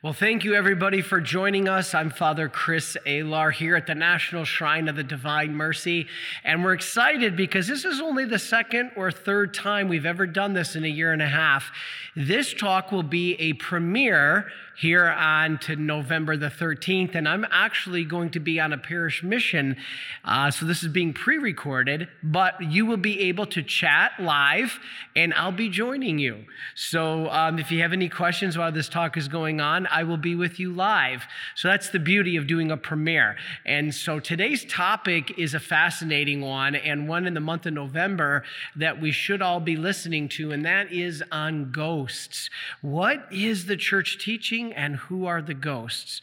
Well, thank you everybody for joining us. I'm Father Chris Alar here at the National Shrine of the Divine Mercy. And we're excited because this is only the second or third time we've ever done this in a year and a half. This talk will be a premiere here on to November the 13th, and I'm actually going to be on a parish mission. Uh, so this is being pre recorded, but you will be able to chat live, and I'll be joining you. So um, if you have any questions while this talk is going on, I will be with you live. So that's the beauty of doing a premiere. And so today's topic is a fascinating one, and one in the month of November that we should all be listening to, and that is on ghosts. What is the church teaching? And who are the ghosts?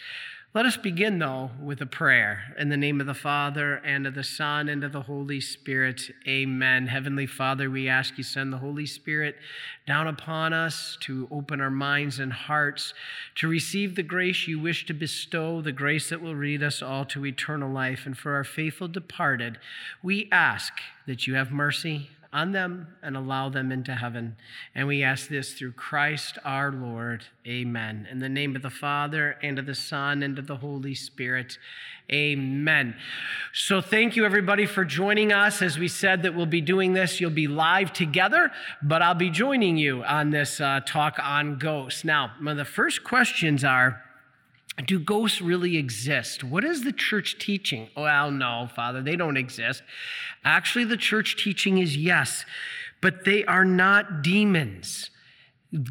Let us begin, though, with a prayer. In the name of the Father, and of the Son, and of the Holy Spirit. Amen. Heavenly Father, we ask you send the Holy Spirit down upon us to open our minds and hearts to receive the grace you wish to bestow, the grace that will lead us all to eternal life. And for our faithful departed, we ask that you have mercy on them and allow them into heaven. And we ask this through Christ our Lord. Amen. In the name of the Father, and of the Son, and of the Holy Spirit. Amen. So thank you everybody for joining us. As we said that we'll be doing this, you'll be live together, but I'll be joining you on this uh, talk on ghosts. Now, one of the first questions are, do ghosts really exist? What is the church teaching? Well, no, Father, they don't exist. Actually, the church teaching is yes, but they are not demons.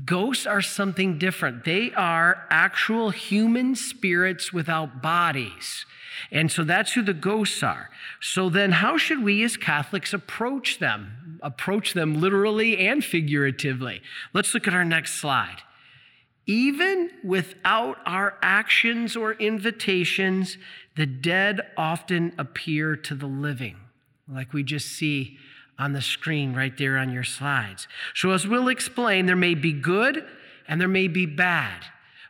Ghosts are something different. They are actual human spirits without bodies. And so that's who the ghosts are. So then, how should we as Catholics approach them? Approach them literally and figuratively. Let's look at our next slide. Even without our actions or invitations, the dead often appear to the living, like we just see on the screen right there on your slides. So, as we'll explain, there may be good and there may be bad.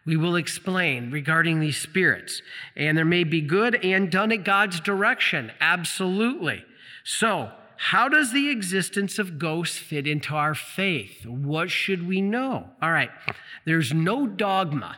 We will explain regarding these spirits. And there may be good and done at God's direction. Absolutely. So, how does the existence of ghosts fit into our faith? What should we know? All right, there's no dogma.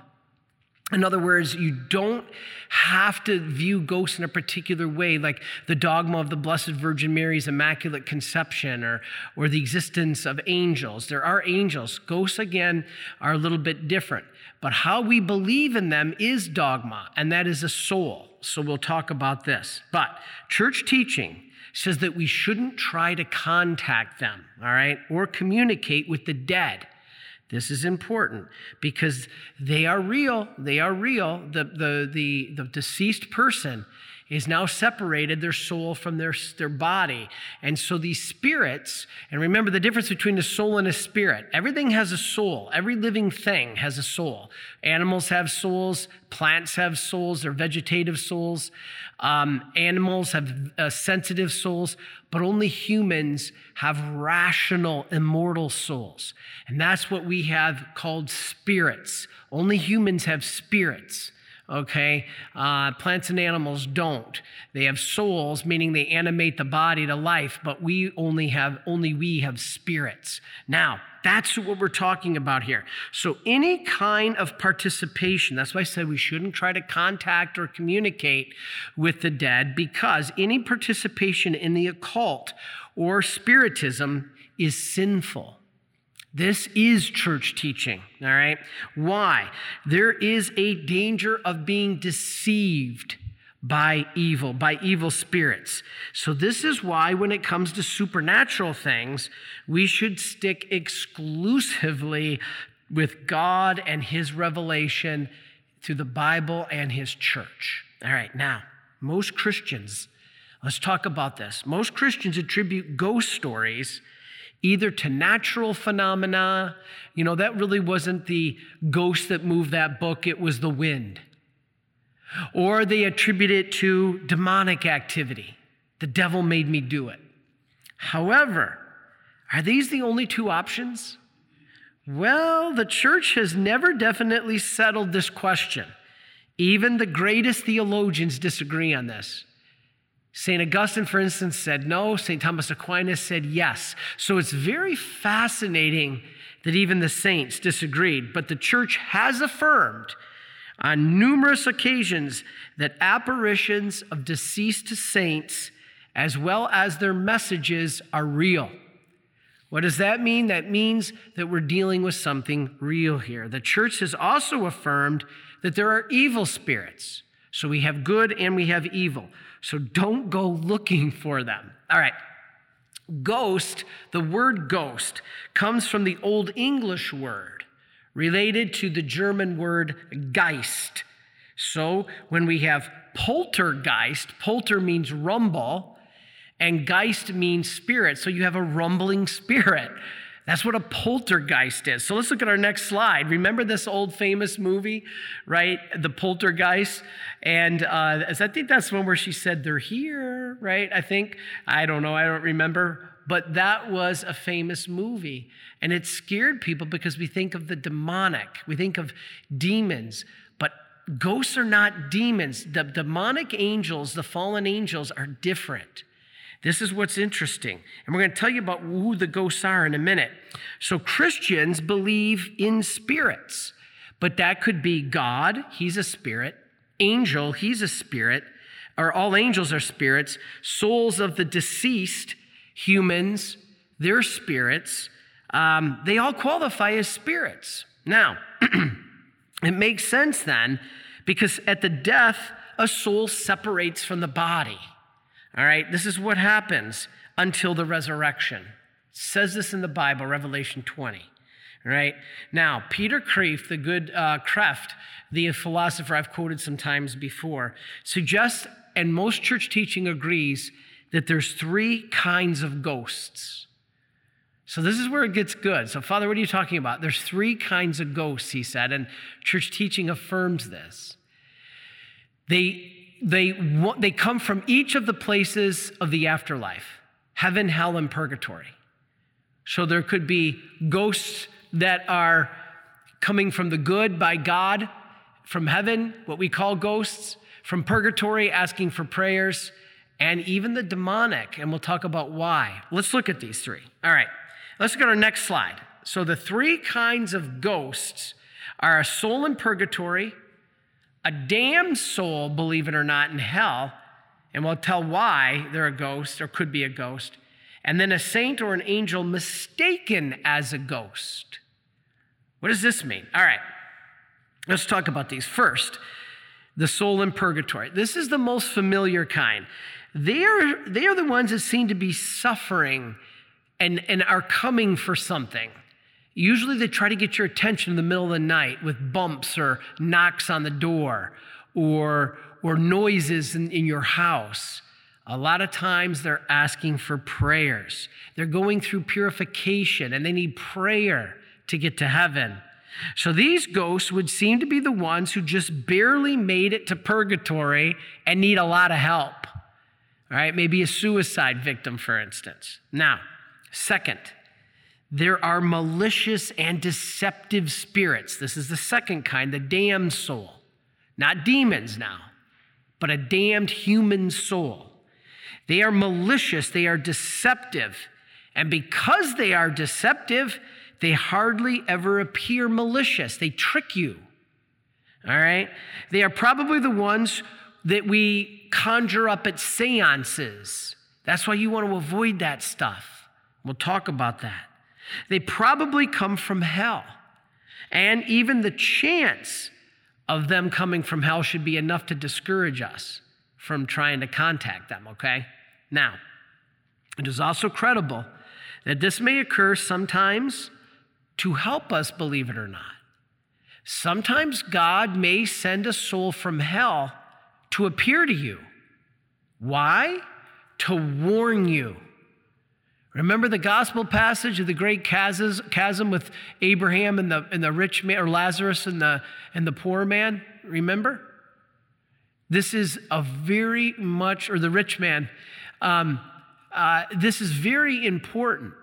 In other words, you don't have to view ghosts in a particular way, like the dogma of the Blessed Virgin Mary's Immaculate Conception or, or the existence of angels. There are angels. Ghosts, again, are a little bit different. But how we believe in them is dogma, and that is a soul. So we'll talk about this. But church teaching says that we shouldn't try to contact them, all right, or communicate with the dead. This is important because they are real. They are real. The, the, the, the deceased person is now separated their soul from their, their body. And so these spirits, and remember the difference between a soul and a spirit. Everything has a soul. Every living thing has a soul. Animals have souls, plants have souls, they're vegetative souls. Um, animals have uh, sensitive souls, but only humans have rational, immortal souls. And that's what we have called spirits. Only humans have spirits okay? Uh, plants and animals don't. They have souls, meaning they animate the body to life, but we only have, only we have spirits. Now, that's what we're talking about here. So, any kind of participation, that's why I said we shouldn't try to contact or communicate with the dead because any participation in the occult or spiritism is sinful. This is church teaching, all right? Why? There is a danger of being deceived by evil, by evil spirits. So, this is why, when it comes to supernatural things, we should stick exclusively with God and His revelation through the Bible and His church. All right, now, most Christians, let's talk about this. Most Christians attribute ghost stories either to natural phenomena. You know, that really wasn't the ghost that moved that book, it was the wind. Or they attribute it to demonic activity. The devil made me do it. However, are these the only two options? Well, the church has never definitely settled this question. Even the greatest theologians disagree on this. St. Augustine, for instance, said no. St. Thomas Aquinas said yes. So it's very fascinating that even the saints disagreed. But the church has affirmed on numerous occasions that apparitions of deceased saints, as well as their messages, are real. What does that mean? That means that we're dealing with something real here. The church has also affirmed that there are evil spirits. So we have good and we have evil. So don't go looking for them. All right. Ghost, the word ghost, comes from the Old English word related to the German word Geist. So when we have poltergeist, polter means rumble, and Geist means spirit. So you have a rumbling spirit. That's what a poltergeist is. So let's look at our next slide. Remember this old famous movie, right? The poltergeist. And uh, I think that's one where she said, They're here, right? I think. I don't know. I don't remember. But that was a famous movie. And it scared people because we think of the demonic, we think of demons. But ghosts are not demons. The demonic angels, the fallen angels, are different. This is what's interesting. And we're going to tell you about who the ghosts are in a minute. So, Christians believe in spirits, but that could be God, he's a spirit, angel, he's a spirit, or all angels are spirits, souls of the deceased, humans, they're spirits. Um, they all qualify as spirits. Now, it makes sense then, because at the death, a soul separates from the body. All right, this is what happens until the resurrection. It says this in the Bible, Revelation 20. All right, now Peter Kreeft, the good uh, Kreeft, the philosopher I've quoted sometimes before, suggests, and most church teaching agrees, that there's three kinds of ghosts. So this is where it gets good. So, Father, what are you talking about? There's three kinds of ghosts, he said, and church teaching affirms this. They they, they come from each of the places of the afterlife heaven, hell, and purgatory. So there could be ghosts that are coming from the good by God, from heaven, what we call ghosts, from purgatory, asking for prayers, and even the demonic. And we'll talk about why. Let's look at these three. All right, let's look at our next slide. So the three kinds of ghosts are a soul in purgatory a damned soul, believe it or not, in hell, and we'll tell why they're a ghost or could be a ghost, and then a saint or an angel mistaken as a ghost. What does this mean? All right, let's talk about these. First, the soul in purgatory. This is the most familiar kind. They are, they are the ones that seem to be suffering and, and are coming for something. Usually they try to get your attention in the middle of the night with bumps or knocks on the door or, or noises in, in your house. A lot of times they're asking for prayers. They're going through purification and they need prayer to get to heaven. So these ghosts would seem to be the ones who just barely made it to purgatory and need a lot of help. All right, maybe a suicide victim, for instance. Now, second, there are malicious and deceptive spirits. This is the second kind, the damned soul. Not demons now, but a damned human soul. They are malicious, they are deceptive. And because they are deceptive, they hardly ever appear malicious. They trick you. All right? They are probably the ones that we conjure up at seances. That's why you want to avoid that stuff. We'll talk about that. They probably come from hell. And even the chance of them coming from hell should be enough to discourage us from trying to contact them, okay? Now, it is also credible that this may occur sometimes to help us, believe it or not. Sometimes God may send a soul from hell to appear to you. Why? To warn you Remember the gospel passage of the great chasm with Abraham and the, and the rich man, or Lazarus and the, and the poor man? Remember? This is a very much, or the rich man, um, uh, this is very important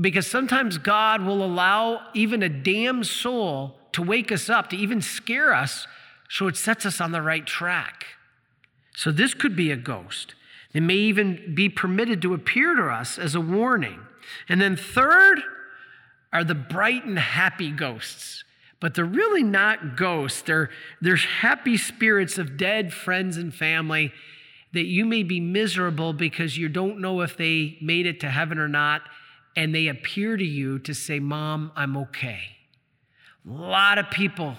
because sometimes God will allow even a damned soul to wake us up, to even scare us, so it sets us on the right track. So this could be a ghost. It may even be permitted to appear to us as a warning. And then, third, are the bright and happy ghosts. but they're really not ghosts. They're, they're happy spirits of dead friends and family that you may be miserable because you don't know if they made it to heaven or not, and they appear to you to say, Mom, I'm okay. A lot of people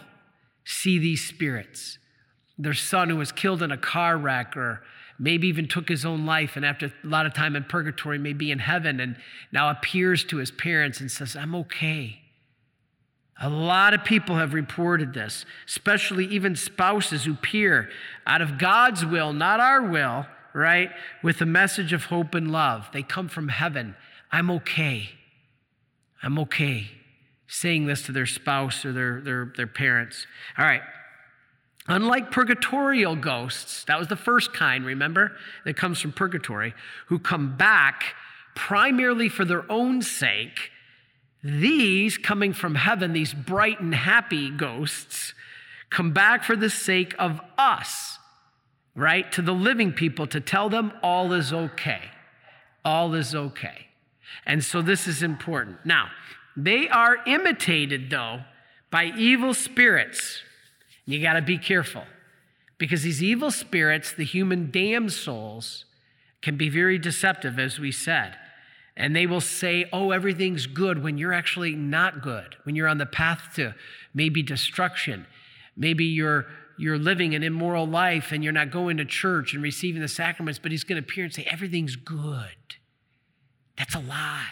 see these spirits. Their son who was killed in a car wreck or maybe even took his own life and after a lot of time in purgatory may be in heaven and now appears to his parents and says, I'm okay. A lot of people have reported this, especially even spouses who peer out of God's will, not our will, right, with a message of hope and love. They come from heaven. I'm okay. I'm okay. Saying this to their spouse or their, their, their parents. All right. Unlike purgatorial ghosts, that was the first kind, remember, that comes from purgatory, who come back primarily for their own sake these coming from heaven, these bright and happy ghosts, come back for the sake of us, right? To the living people to tell them all is okay. All is okay. And so this is important. Now, they are imitated, though, by evil spirits. You got to be careful because these evil spirits, the human damned souls, can be very deceptive, as we said. And they will say, oh, everything's good when you're actually not good, when you're on the path to maybe destruction. Maybe you're, you're living an immoral life and you're not going to church and receiving the sacraments, but he's going to appear and say, everything's good. That's a lie.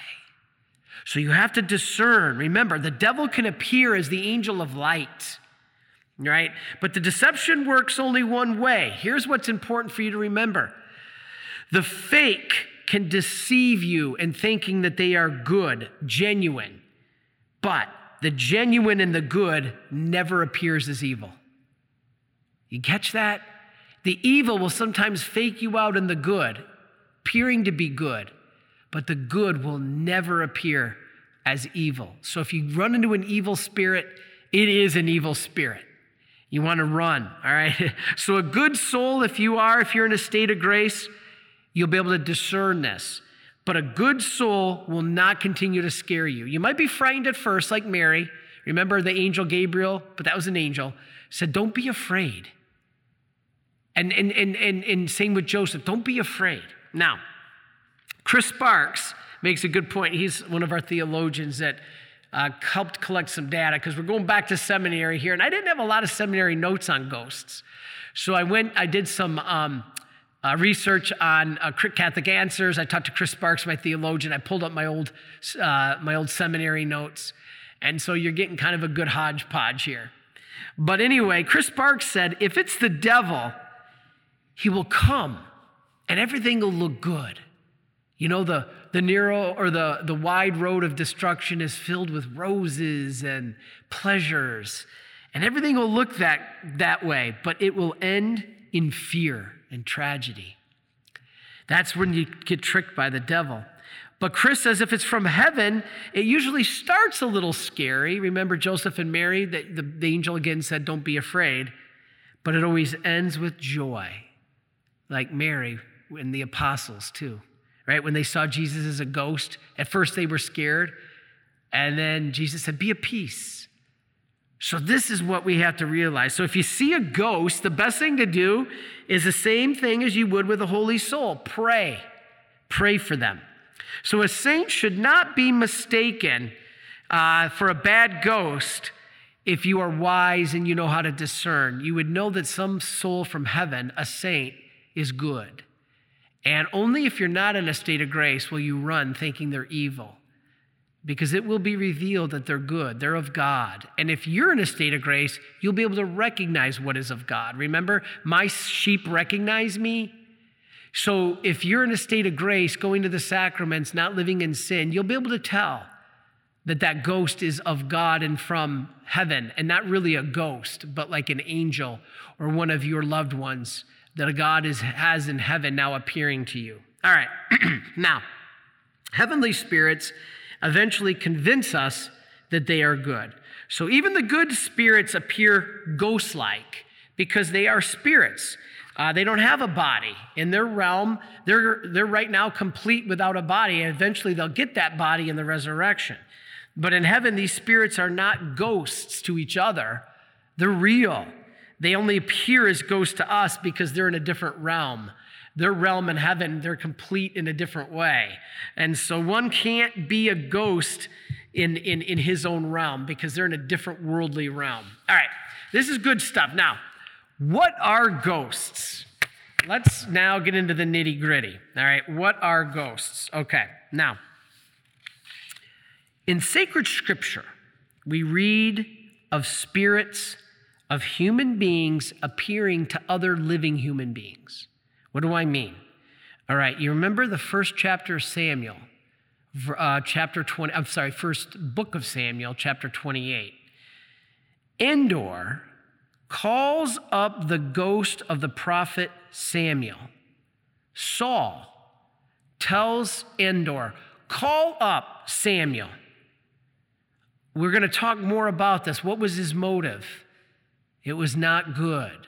So you have to discern. Remember, the devil can appear as the angel of light, right? But the deception works only one way. Here's what's important for you to remember the fake can deceive you in thinking that they are good, genuine. But the genuine and the good never appears as evil. You catch that? The evil will sometimes fake you out in the good, appearing to be good, but the good will never appear as evil. So if you run into an evil spirit, it is an evil spirit. You want to run, all right? So a good soul, if you are, if you're in a state of grace, You'll be able to discern this. But a good soul will not continue to scare you. You might be frightened at first, like Mary. Remember the angel Gabriel? But that was an angel. Said, Don't be afraid. And, and, and, and, and same with Joseph, don't be afraid. Now, Chris Sparks makes a good point. He's one of our theologians that uh, helped collect some data because we're going back to seminary here. And I didn't have a lot of seminary notes on ghosts. So I went, I did some um, uh, research on uh, Catholic Answers. I talked to Chris Sparks, my theologian. I pulled up my old, uh, my old seminary notes. And so you're getting kind of a good hodgepodge here. But anyway, Chris Sparks said if it's the devil, he will come and everything will look good. You know, the, the narrow or the, the wide road of destruction is filled with roses and pleasures, and everything will look that, that way, but it will end in fear and tragedy. That's when you get tricked by the devil. But Chris says if it's from heaven, it usually starts a little scary. Remember Joseph and Mary? The, the, the, angel again said, Don't be afraid. But it always ends with joy, like Mary and the apostles, too. Right? When they saw Jesus as a ghost, at first they were scared. And then Jesus said, Be at peace. So, this is what we have to realize. So, if you see a ghost, the best thing to do is the same thing as you would with a holy soul pray. Pray for them. So, a saint should not be mistaken uh, for a bad ghost if you are wise and you know how to discern. You would know that some soul from heaven, a saint, is good. And only if you're not in a state of grace will you run thinking they're evil because it will be revealed that they're good, they're of God. And if you're in a state of grace, you'll be able to recognize what is of God. Remember, my sheep recognize me. So if you're in a state of grace, going to the sacraments, not living in sin, you'll be able to tell that that ghost is of God and from heaven, and not really a ghost, but like an angel or one of your loved ones that a God is, has in heaven now appearing to you. All right, now, heavenly spirits eventually convince us that they are good. So even the good spirits appear ghost like because they are spirits. Uh, they don't have a body. In their realm, they're, they're right now complete without a body, and eventually they'll get that body in the resurrection. But in heaven, these spirits are not ghosts to each other, they're real. They only appear as ghosts to us because they're in a different realm. Their realm in heaven, they're complete in a different way. And so one can't be a ghost in, in, in his own realm because they're in a different worldly realm. All right, this is good stuff. Now, what are ghosts? Let's now get into the nitty gritty. All right, what are ghosts? Okay, now, in sacred scripture, we read of spirits of human beings appearing to other living human beings. What do I mean? All right, you remember the first chapter of Samuel, uh, chapter 20, I'm sorry, first book of Samuel, chapter 28. Endor calls up the ghost of the prophet Samuel. Saul tells Endor, call up Samuel. We're going to talk more about this. What was his motive? It was not good.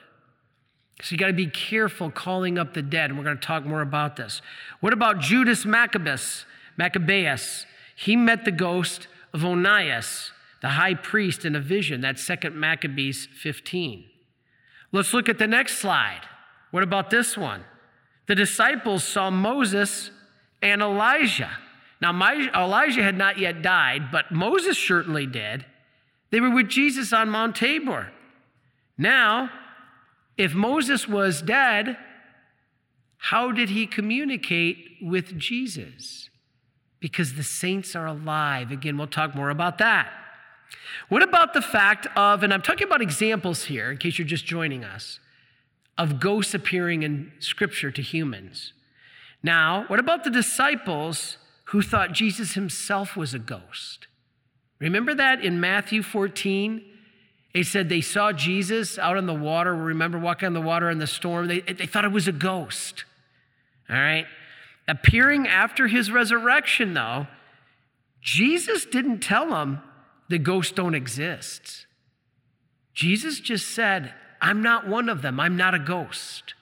So you got to be careful calling up the dead, and we're going to talk more about this. What about Judas Maccabeus? Maccabeus. He met the ghost of Onias, the high priest, in a vision. That's 2 Maccabees 15. Let's look at the next slide. What about this one? The disciples saw Moses and Elijah. Now, Elijah had not yet died, but Moses certainly did. They were with Jesus on Mount Tabor. Now, if Moses was dead, how did he communicate with Jesus? Because the saints are alive. Again, we'll talk more about that. What about the fact of, and I'm talking about examples here in case you're just joining us, of ghosts appearing in scripture to humans? Now, what about the disciples who thought Jesus himself was a ghost? Remember that in Matthew 14? They said they saw Jesus out on the water. Remember walking on the water in the storm? They, they thought it was a ghost. All right? Appearing after his resurrection, though, Jesus didn't tell them the ghosts don't exist. Jesus just said, I'm not one of them. I'm not a ghost.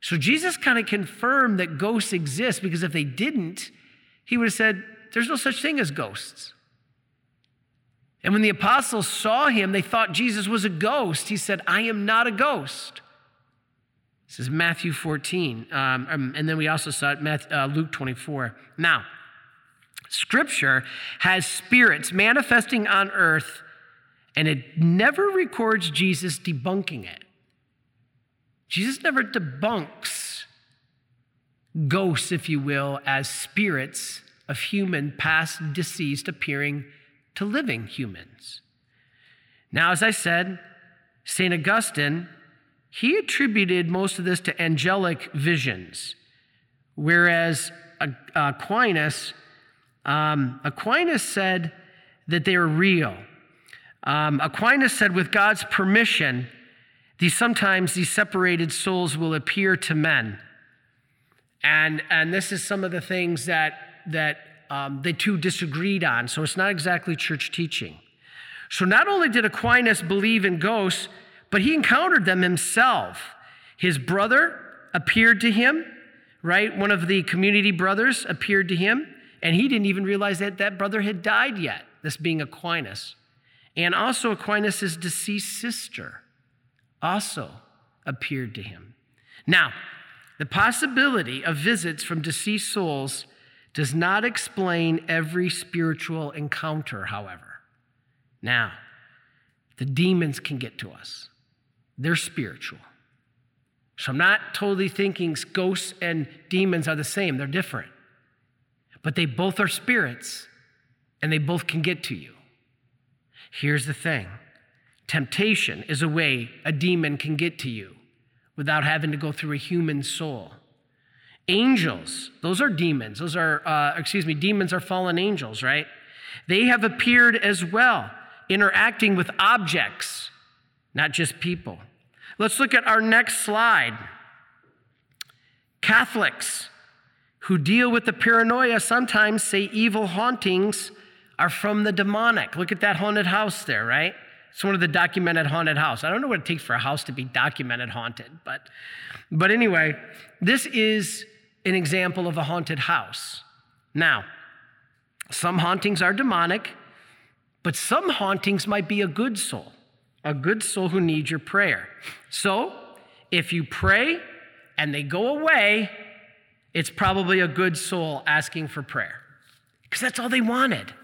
So Jesus kind of confirmed that ghosts exist because if they didn't, he would have said, There's no such thing as ghosts. And when the apostles saw him, they thought Jesus was a ghost. He said, I am not a ghost. This is Matthew 14. Um, um and then we also saw it, Matthew, uh, Luke 24. Now, Scripture has spirits manifesting on earth, and it never records Jesus debunking it. Jesus never debunks ghosts, if you will, as spirits of human past deceased appearing to living humans. Now, as I said, St. Augustine, he attributed most of this to angelic visions, whereas Aquinas, um, Aquinas said that they are real. Um, Aquinas said, with God's permission, these sometimes these separated souls will appear to men. And, and this is some of the things that, that um, the two disagreed on, so it's not exactly church teaching. So not only did Aquinas believe in ghosts, but he encountered them himself. His brother appeared to him, right? One of the community brothers appeared to him, and he didn't even realize that that brother had died yet, this being Aquinas. And also, Aquinas' deceased sister also appeared to him. Now, the possibility of visits from deceased souls does not explain every spiritual encounter, however. Now, the demons can get to us, they're spiritual. So I'm not totally thinking ghosts and demons are the same, they're different. But they both are spirits and they both can get to you. Here's the thing temptation is a way a demon can get to you without having to go through a human soul. Angels, those are demons. Those are, uh, excuse me, demons are fallen angels, right? They have appeared as well, interacting with objects, not just people. Let's look at our next slide. Catholics who deal with the paranoia sometimes say evil hauntings are from the demonic. Look at that haunted house there, right? It's one of the documented haunted house. I don't know what it takes for a house to be documented haunted, but but anyway, this is an example of a haunted house. Now, Some hauntings are demonic, but some hauntings might be a good soul, a good soul who needs your prayer. So if you pray and they go away, it's probably a good soul asking for prayer because that's all they wanted.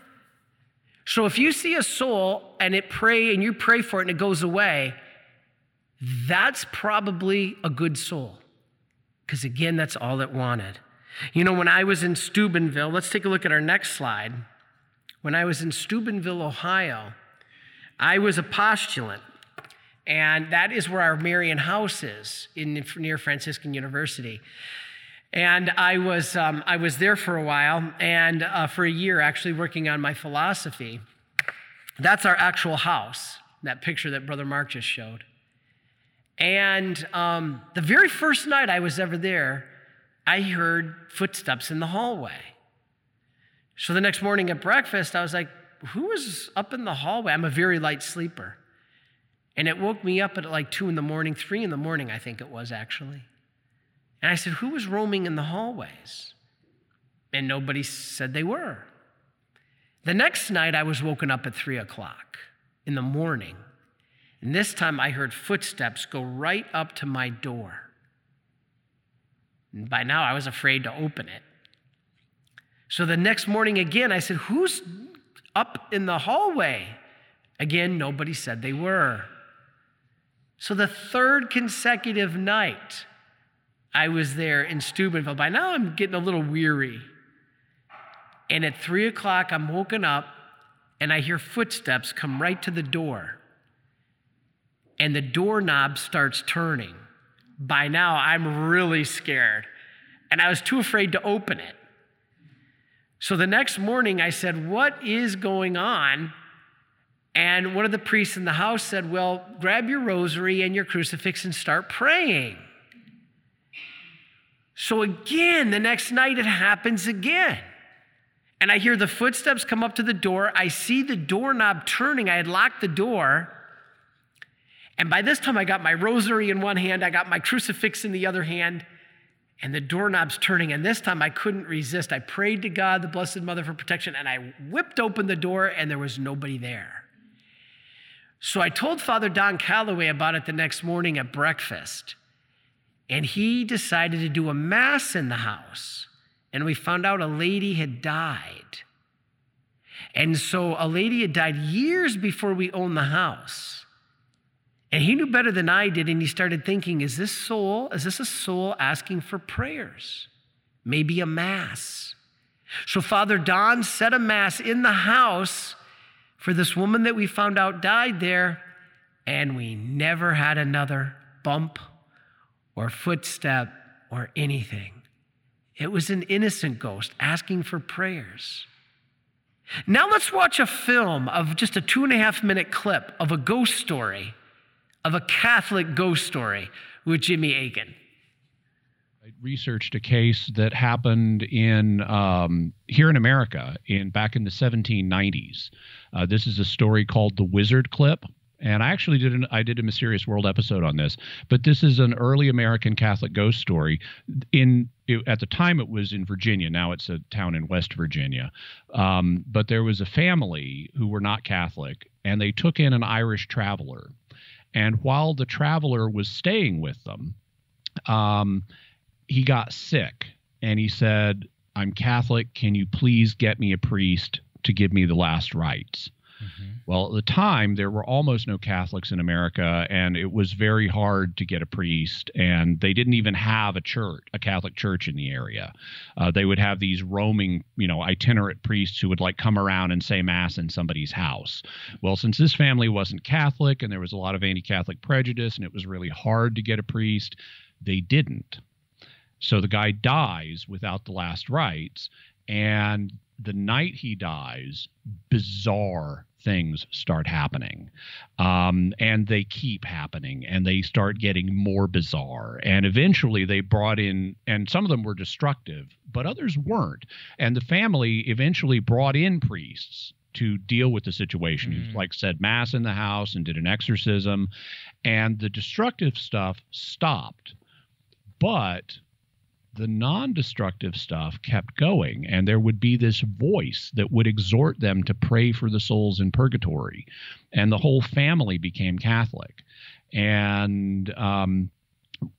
So if you see a soul and it pray and you pray for it and it goes away, that's probably a good soul. Because again, that's all it wanted. You know, when I was in Steubenville, let's take a look at our next slide. When I was in Steubenville, Ohio, I was a postulant. And that is where our Marian house is in, near Franciscan University. And I was, um, I was there for a while and uh, for a year actually working on my philosophy. That's our actual house, that picture that Brother Mark just showed. And um, the very first night I was ever there, I heard footsteps in the hallway. So the next morning at breakfast, I was like, who was up in the hallway? I'm a very light sleeper. And it woke me up at like two in the morning, three in the morning, I think it was actually. And I said, Who was roaming in the hallways? And nobody said they were. The next night, I was woken up at three o'clock in the morning. And this time, I heard footsteps go right up to my door. And by now, I was afraid to open it. So the next morning, again, I said, Who's up in the hallway? Again, nobody said they were. So the third consecutive night, I was there in Steubenville. By now, I'm getting a little weary. And at three o'clock, I'm woken up and I hear footsteps come right to the door. And the doorknob starts turning. By now, I'm really scared. And I was too afraid to open it. So the next morning, I said, What is going on? And one of the priests in the house said, Well, grab your rosary and your crucifix and start praying. So again, the next night it happens again. And I hear the footsteps come up to the door. I see the doorknob turning. I had locked the door. And by this time, I got my rosary in one hand, I got my crucifix in the other hand, and the doorknob's turning. And this time, I couldn't resist. I prayed to God, the Blessed Mother, for protection, and I whipped open the door, and there was nobody there. So I told Father Don Calloway about it the next morning at breakfast. And he decided to do a mass in the house. And we found out a lady had died. And so a lady had died years before we owned the house. And he knew better than I did. And he started thinking, is this soul, is this a soul asking for prayers? Maybe a mass. So Father Don set a mass in the house for this woman that we found out died there. And we never had another bump or footstep or anything. It was an innocent ghost asking for prayers. Now let's watch a film of just a two and a half minute clip of a ghost story, of a Catholic ghost story with Jimmy Akin. I researched a case that happened in um, here in America in back in the 1790s. Uh, this is a story called the Wizard Clip and I actually did an I did a Mysterious World episode on this, but this is an early American Catholic ghost story. In it, at the time, it was in Virginia. Now it's a town in West Virginia. Um, but there was a family who were not Catholic, and they took in an Irish traveler. And while the traveler was staying with them, um, he got sick, and he said, "I'm Catholic. Can you please get me a priest to give me the last rites?" Mm-hmm. Well, at the time, there were almost no Catholics in America, and it was very hard to get a priest. And they didn't even have a church, a Catholic church in the area. Uh, they would have these roaming, you know, itinerant priests who would like come around and say mass in somebody's house. Well, since this family wasn't Catholic and there was a lot of anti-Catholic prejudice, and it was really hard to get a priest, they didn't. So the guy dies without the last rites, and the night he dies, bizarre things start happening. Um, and they keep happening and they start getting more bizarre. And eventually they brought in, and some of them were destructive, but others weren't. And the family eventually brought in priests to deal with the situation. Mm. like said mass in the house and did an exorcism. And the destructive stuff stopped. But the non destructive stuff kept going, and there would be this voice that would exhort them to pray for the souls in purgatory. And the whole family became Catholic. And um,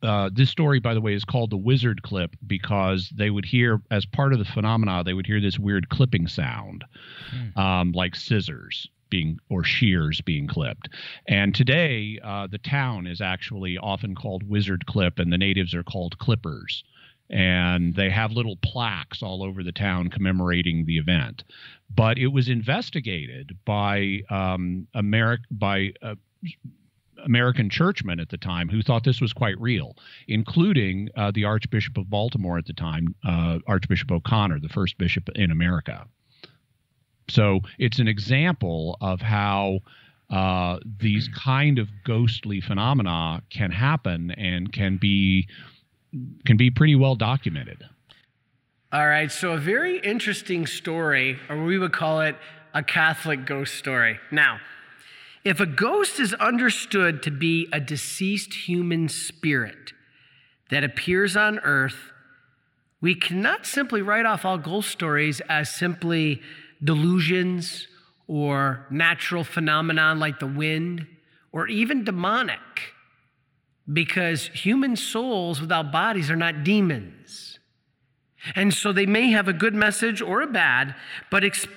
uh, this story, by the way, is called the wizard clip because they would hear, as part of the phenomena, they would hear this weird clipping sound, hmm. um, like scissors being or shears being clipped. And today, uh, the town is actually often called Wizard Clip, and the natives are called Clippers. And they have little plaques all over the town commemorating the event. But it was investigated by um, by uh, American churchmen at the time who thought this was quite real, including uh, the Archbishop of Baltimore at the time, uh, Archbishop O'Connor, the first bishop in America. So it's an example of how uh, these kind of ghostly phenomena can happen and can be can be pretty well documented. All right, so a very interesting story, or we would call it a Catholic ghost story. Now, if a ghost is understood to be a deceased human spirit that appears on earth, we cannot simply write off all ghost stories as simply delusions or natural phenomenon like the wind or even demonic because human souls without bodies are not demons. And so they may have a good message or a bad, but ex-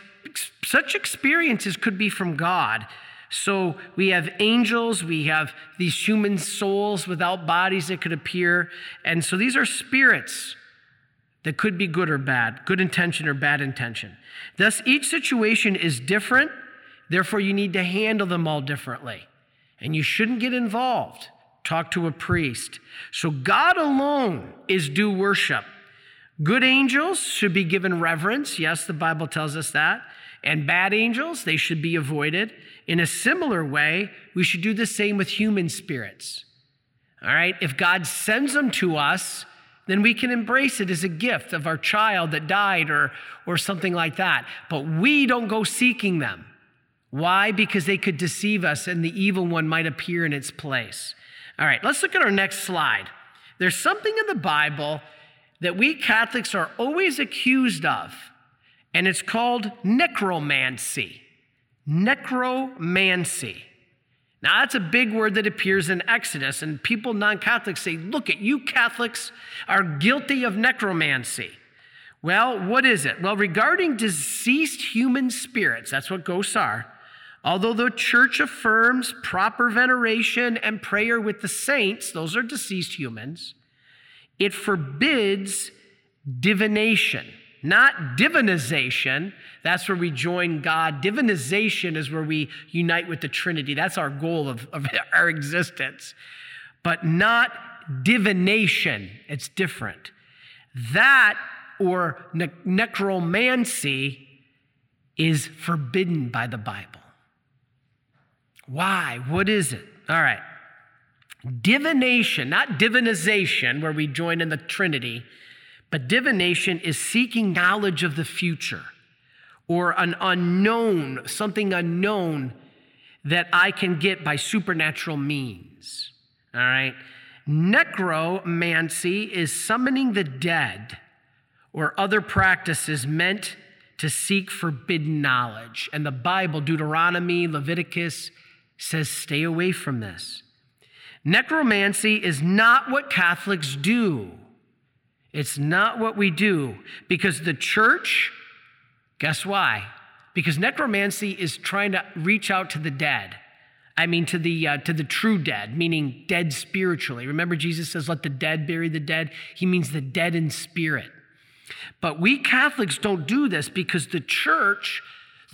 such experiences could be from God. So we have angels, we have these human souls without bodies that could appear. And so these are spirits that could be good or bad, good intention or bad intention. Thus, each situation is different. Therefore, you need to handle them all differently. And you shouldn't get involved. Talk to a priest. So, God alone is due worship. Good angels should be given reverence. Yes, the Bible tells us that. And bad angels, they should be avoided. In a similar way, we should do the same with human spirits. All right? If God sends them to us, then we can embrace it as a gift of our child that died or, or something like that. But we don't go seeking them. Why? Because they could deceive us and the evil one might appear in its place. All right, let's look at our next slide. There's something in the Bible that we Catholics are always accused of, and it's called necromancy. Necromancy. Now, that's a big word that appears in Exodus, and people, non Catholics, say, Look at you, Catholics are guilty of necromancy. Well, what is it? Well, regarding deceased human spirits, that's what ghosts are. Although the church affirms proper veneration and prayer with the saints, those are deceased humans, it forbids divination. Not divinization. That's where we join God. Divinization is where we unite with the Trinity. That's our goal of, of our existence. But not divination. It's different. That or ne- necromancy is forbidden by the Bible. Why? What is it? All right. Divination, not divinization, where we join in the Trinity but divination is seeking knowledge of the future or an unknown, something unknown that I can get by supernatural means. All right? Necromancy is summoning the dead or other practices meant to seek forbidden knowledge. And the Bible, Deuteronomy, Leviticus, says stay away from this. Necromancy is not what Catholics do. It's not what we do because the church, guess why? Because necromancy is trying to reach out to the dead. I mean, to the, uh, to the true dead, meaning dead spiritually. Remember, Jesus says, let the dead bury the dead? He means the dead in spirit. But we Catholics don't do this because the church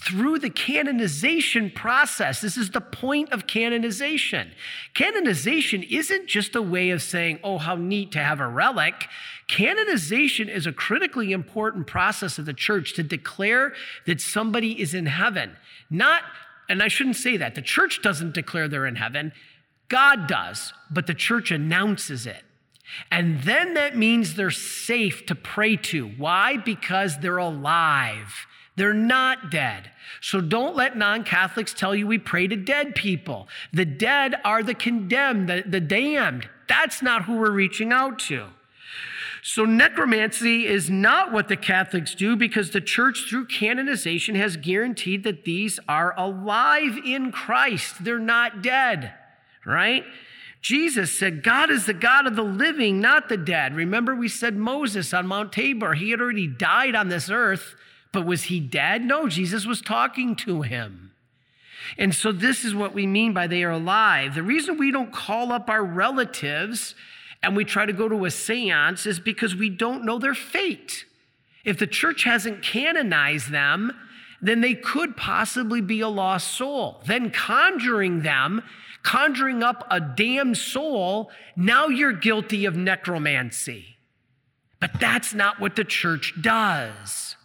through the canonization process. This is the point of canonization. Canonization isn't just a way of saying, oh, how neat to have a relic. Canonization is a critically important process of the church to declare that somebody is in heaven. Not, and I shouldn't say that, the church doesn't declare they're in heaven, God does, but the church announces it. And then that means they're safe to pray to. Why? Because they're alive. They're not dead. So don't let non Catholics tell you we pray to dead people. The dead are the condemned, the, the damned. That's not who we're reaching out to. So, necromancy is not what the Catholics do because the church, through canonization, has guaranteed that these are alive in Christ. They're not dead, right? Jesus said, God is the God of the living, not the dead. Remember, we said Moses on Mount Tabor, he had already died on this earth, but was he dead? No, Jesus was talking to him. And so, this is what we mean by they are alive. The reason we don't call up our relatives and we try to go to a seance is because we don't know their fate. If the church hasn't canonized them, then they could possibly be a lost soul. Then conjuring them, conjuring up a damned soul, now you're guilty of necromancy. But that's not what the church does.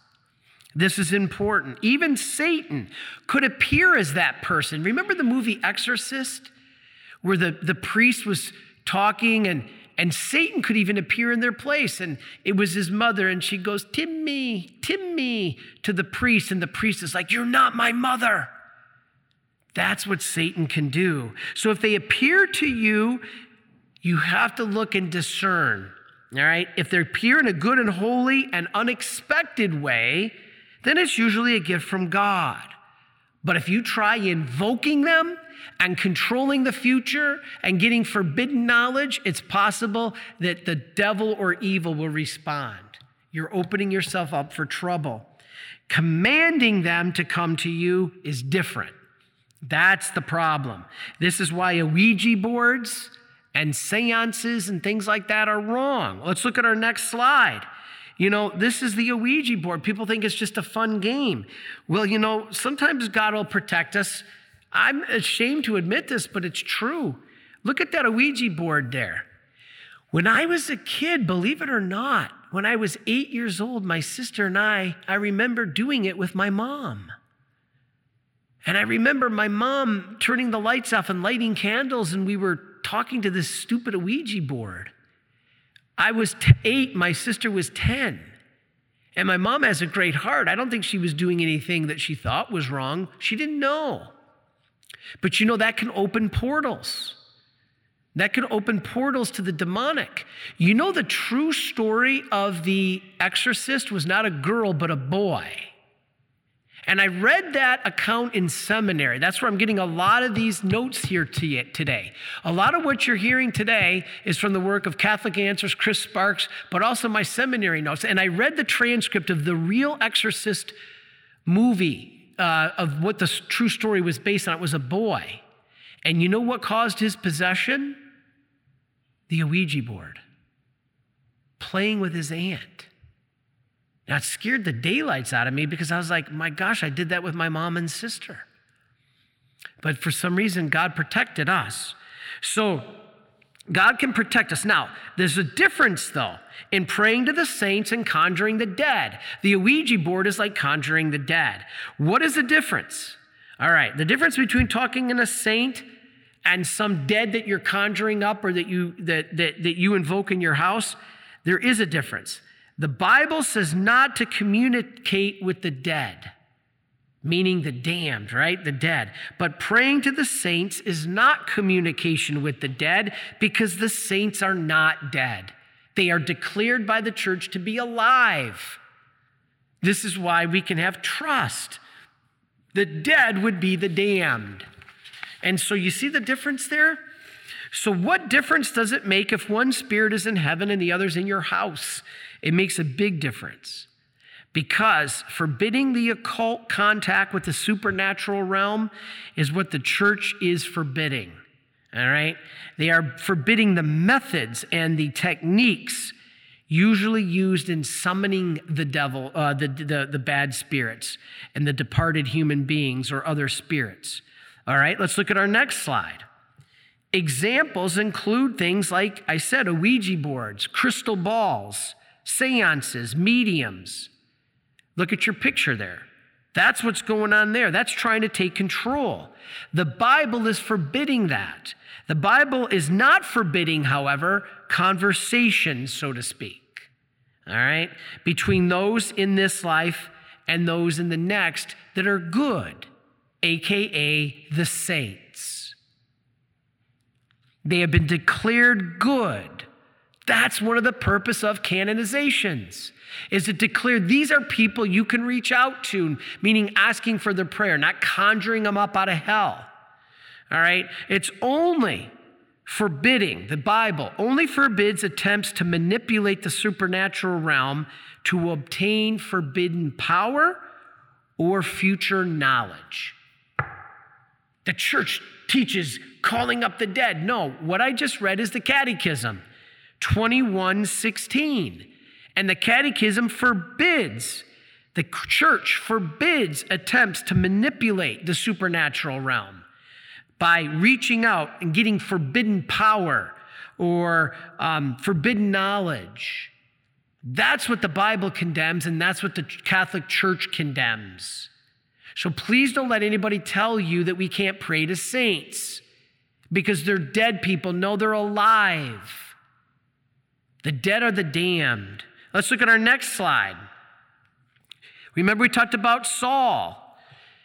This is important. Even Satan could appear as that person. Remember the movie Exorcist, where the, the priest was talking and and Satan could even appear in their place. And it was his mother, and she goes, Timmy, Timmy, to the priest. And the priest is like, You're not my mother. That's what Satan can do. So if they appear to you, you have to look and discern. All right? If they appear in a good and holy and unexpected way, then it's usually a gift from God. But if you try invoking them and controlling the future and getting forbidden knowledge, it's possible that the devil or evil will respond. You're opening yourself up for trouble. Commanding them to come to you is different. That's the problem. This is why Ouija boards and seances and things like that are wrong. Let's look at our next slide. You know, this is the Ouija board. People think it's just a fun game. Well, you know, sometimes God will protect us. I'm ashamed to admit this, but it's true. Look at that Ouija board there. When I was a kid, believe it or not, when I was eight years old, my sister and I, I remember doing it with my mom. And I remember my mom turning the lights off and lighting candles, and we were talking to this stupid Ouija board. I was t- eight, my sister was 10. And my mom has a great heart. I don't think she was doing anything that she thought was wrong. She didn't know. But you know, that can open portals. That can open portals to the demonic. You know, the true story of the exorcist was not a girl, but a boy. And I read that account in seminary. That's where I'm getting a lot of these notes here to today. A lot of what you're hearing today is from the work of Catholic Answers, Chris Sparks, but also my seminary notes. And I read the transcript of the real exorcist movie uh, of what the true story was based on. It was a boy. And you know what caused his possession? The Ouija board, playing with his aunt. That scared the daylights out of me because I was like, my gosh, I did that with my mom and sister. But for some reason, God protected us. So, God can protect us. Now, there's a difference, though, in praying to the saints and conjuring the dead. The Ouija board is like conjuring the dead. What is the difference? All right, the difference between talking in a saint and some dead that you're conjuring up or that you that, that, that you invoke in your house, there is a difference. The Bible says not to communicate with the dead, meaning the damned, right? The dead. But praying to the saints is not communication with the dead because the saints are not dead. They are declared by the church to be alive. This is why we can have trust. The dead would be the damned. And so you see the difference there? So, what difference does it make if one spirit is in heaven and the other's in your house? It makes a big difference because forbidding the occult contact with the supernatural realm is what the church is forbidding. All right? They are forbidding the methods and the techniques usually used in summoning the devil, uh, the, the, the bad spirits, and the departed human beings or other spirits. All right, let's look at our next slide. Examples include things like I said, Ouija boards, crystal balls, seances, mediums. Look at your picture there. That's what's going on there. That's trying to take control. The Bible is forbidding that. The Bible is not forbidding, however, conversation, so to speak. All right? Between those in this life and those in the next that are good, AKA the saints. They have been declared good That's one of the purpose of canonizations is to declare these are people you can reach out to, meaning asking for their prayer, not conjuring them up out of hell. All right? It's only forbidding, the Bible only forbids attempts to manipulate the supernatural realm to obtain forbidden power or future knowledge. The church teaches calling up the dead. No, what I just read is the catechism 2116. And the catechism forbids, the church forbids attempts to manipulate the supernatural realm by reaching out and getting forbidden power or um, forbidden knowledge. That's what the Bible condemns, and that's what the Catholic Church condemns. So please don't let anybody tell you that we can't pray to saints because they're dead people. No, they're alive. The dead are the damned. Let's look at our next slide. Remember, we talked about Saul.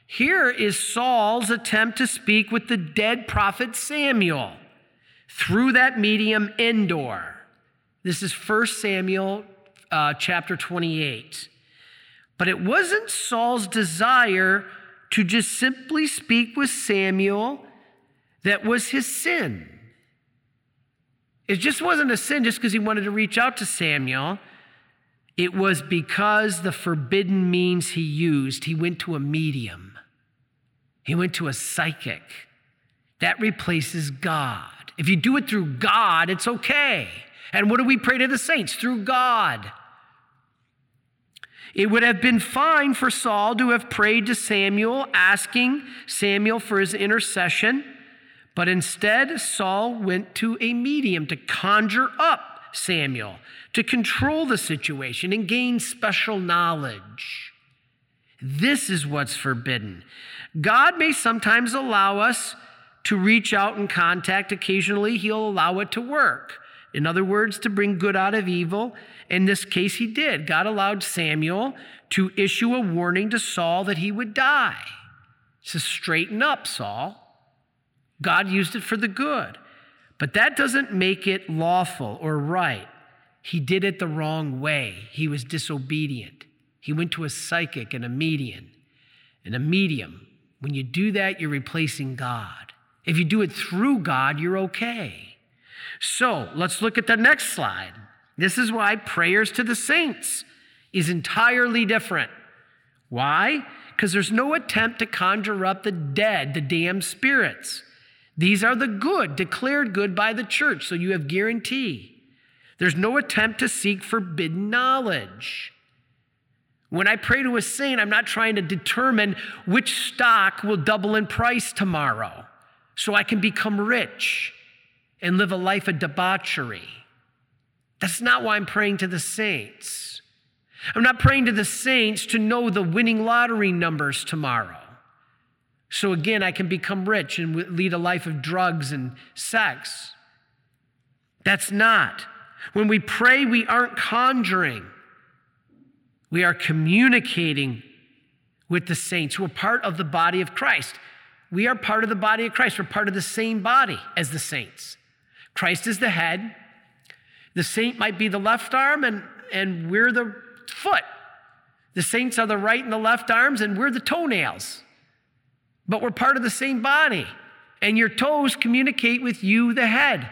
Here is Saul's attempt to speak with the dead prophet Samuel through that medium Endor. This is 1 Samuel uh, chapter 28. But it wasn't Saul's desire to just simply speak with Samuel that was his sin. It just wasn't a sin just because he wanted to reach out to Samuel. It was because the forbidden means he used, he went to a medium, he went to a psychic. That replaces God. If you do it through God, it's okay. And what do we pray to the saints? Through God. It would have been fine for Saul to have prayed to Samuel, asking Samuel for his intercession, but instead, Saul went to a medium to conjure up Samuel to control the situation and gain special knowledge. This is what's forbidden. God may sometimes allow us to reach out and contact. Occasionally, He'll allow it to work. In other words, to bring good out of evil. In this case, He did. God allowed Samuel to issue a warning to Saul that he would die. To straighten up, Saul. God used it for the good. But that doesn't make it lawful or right. He did it the wrong way. He was disobedient. He went to a psychic and a medium. And a medium, when you do that, you're replacing God. If you do it through God, you're okay. So let's look at the next slide. This is why prayers to the saints is entirely different. Why? Because there's no attempt to conjure up the dead, the damned spirits. These are the good, declared good by the church, so you have guarantee. There's no attempt to seek forbidden knowledge. When I pray to a saint, I'm not trying to determine which stock will double in price tomorrow so I can become rich and live a life of debauchery. That's not why I'm praying to the saints. I'm not praying to the saints to know the winning lottery numbers tomorrow. So again, I can become rich and lead a life of drugs and sex. That's not. When we pray, we aren't conjuring, we are communicating with the saints who are part of the body of Christ. We are part of the body of Christ. We're part of the same body as the saints. Christ is the head. The saint might be the left arm, and, and we're the foot. The saints are the right and the left arms, and we're the toenails but we're part of the same body. And your toes communicate with you, the head.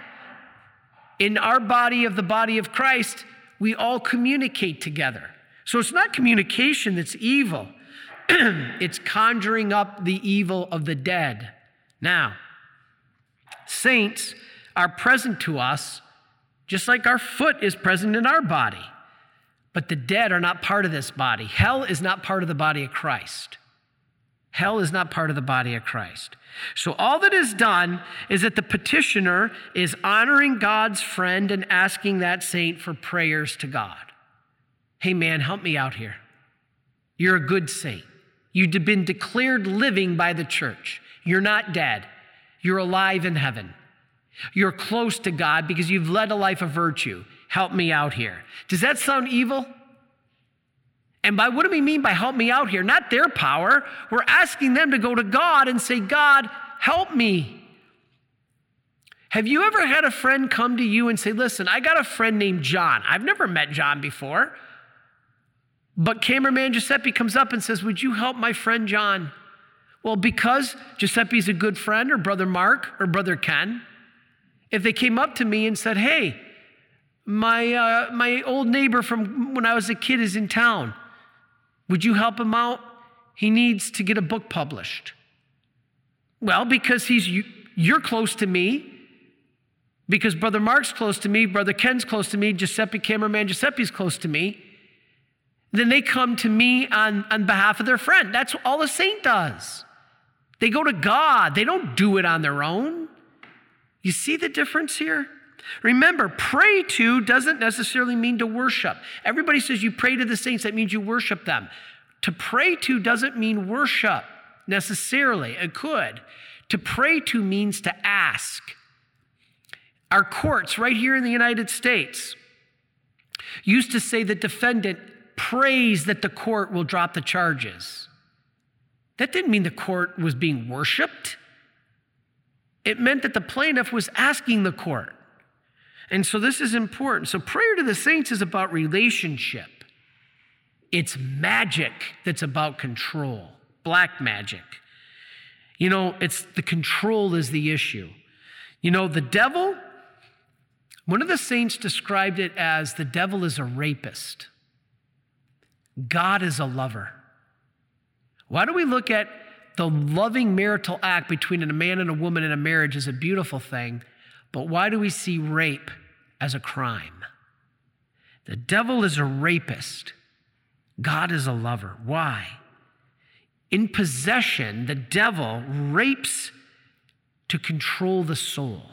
In our body of the body of Christ, we all communicate together. So it's not communication that's evil, it's conjuring up the evil of the dead. Now, saints are present to us just like our foot is present in our body. But the dead are not part of this body. Hell is not part of the body of Christ. Hell is not part of the body of Christ. So, all that is done is that the petitioner is honoring God's friend and asking that saint for prayers to God. Hey, man, help me out here. You're a good saint. You've been declared living by the church. You're not dead, you're alive in heaven. You're close to God because you've led a life of virtue. Help me out here. Does that sound evil? And by what do we mean by help me out here? Not their power. We're asking them to go to God and say, God, help me. Have you ever had a friend come to you and say, Listen, I got a friend named John. I've never met John before. But cameraman Giuseppe comes up and says, Would you help my friend John? Well, because Giuseppe's a good friend, or brother Mark, or brother Ken, if they came up to me and said, Hey, my, uh, my old neighbor from when I was a kid is in town, would you help him out? He needs to get a book published. Well, because he's you're close to me, because Brother Mark's close to me, Brother Ken's close to me, Giuseppe cameraman Giuseppe's close to me then they come to me on, on behalf of their friend. That's all a saint does. They go to God, they don't do it on their own. You see the difference here? Remember, pray to doesn't necessarily mean to worship. Everybody says you pray to the saints, that means you worship them. To pray to doesn't mean worship necessarily, it could. To pray to means to ask. Our courts, right here in the United States, used to say the defendant prays that the court will drop the charges. That didn't mean the court was being worshiped. It meant that the plaintiff was asking the court. And so this is important. So prayer to the saints is about relationship. It's magic that's about control, black magic. You know, it's the control is the issue. You know, the devil, one of the saints described it as the devil is a rapist. God is a lover. Why do we look at the loving marital act between a man and a woman in a marriage as a beautiful thing, but why do we see rape as a crime? The devil is a rapist. God is a lover. Why? In possession, the devil rapes to control the soul.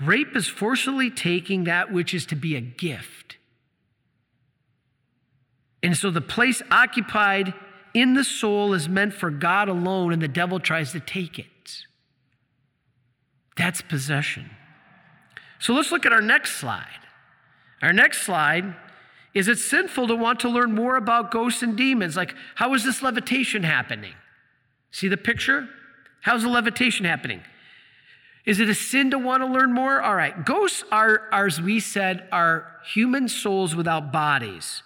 Rape is forcibly taking that which is to be a gift and so the place occupied in the soul is meant for God alone, and the devil tries to take it. That's possession. So let's look at our next slide. Our next slide is it sinful to want to learn more about ghosts and demons? Like, how is this levitation happening? See the picture? How's the levitation happening? Is it a sin to want to learn more? All right. Ghosts are, as we said, are human souls without bodies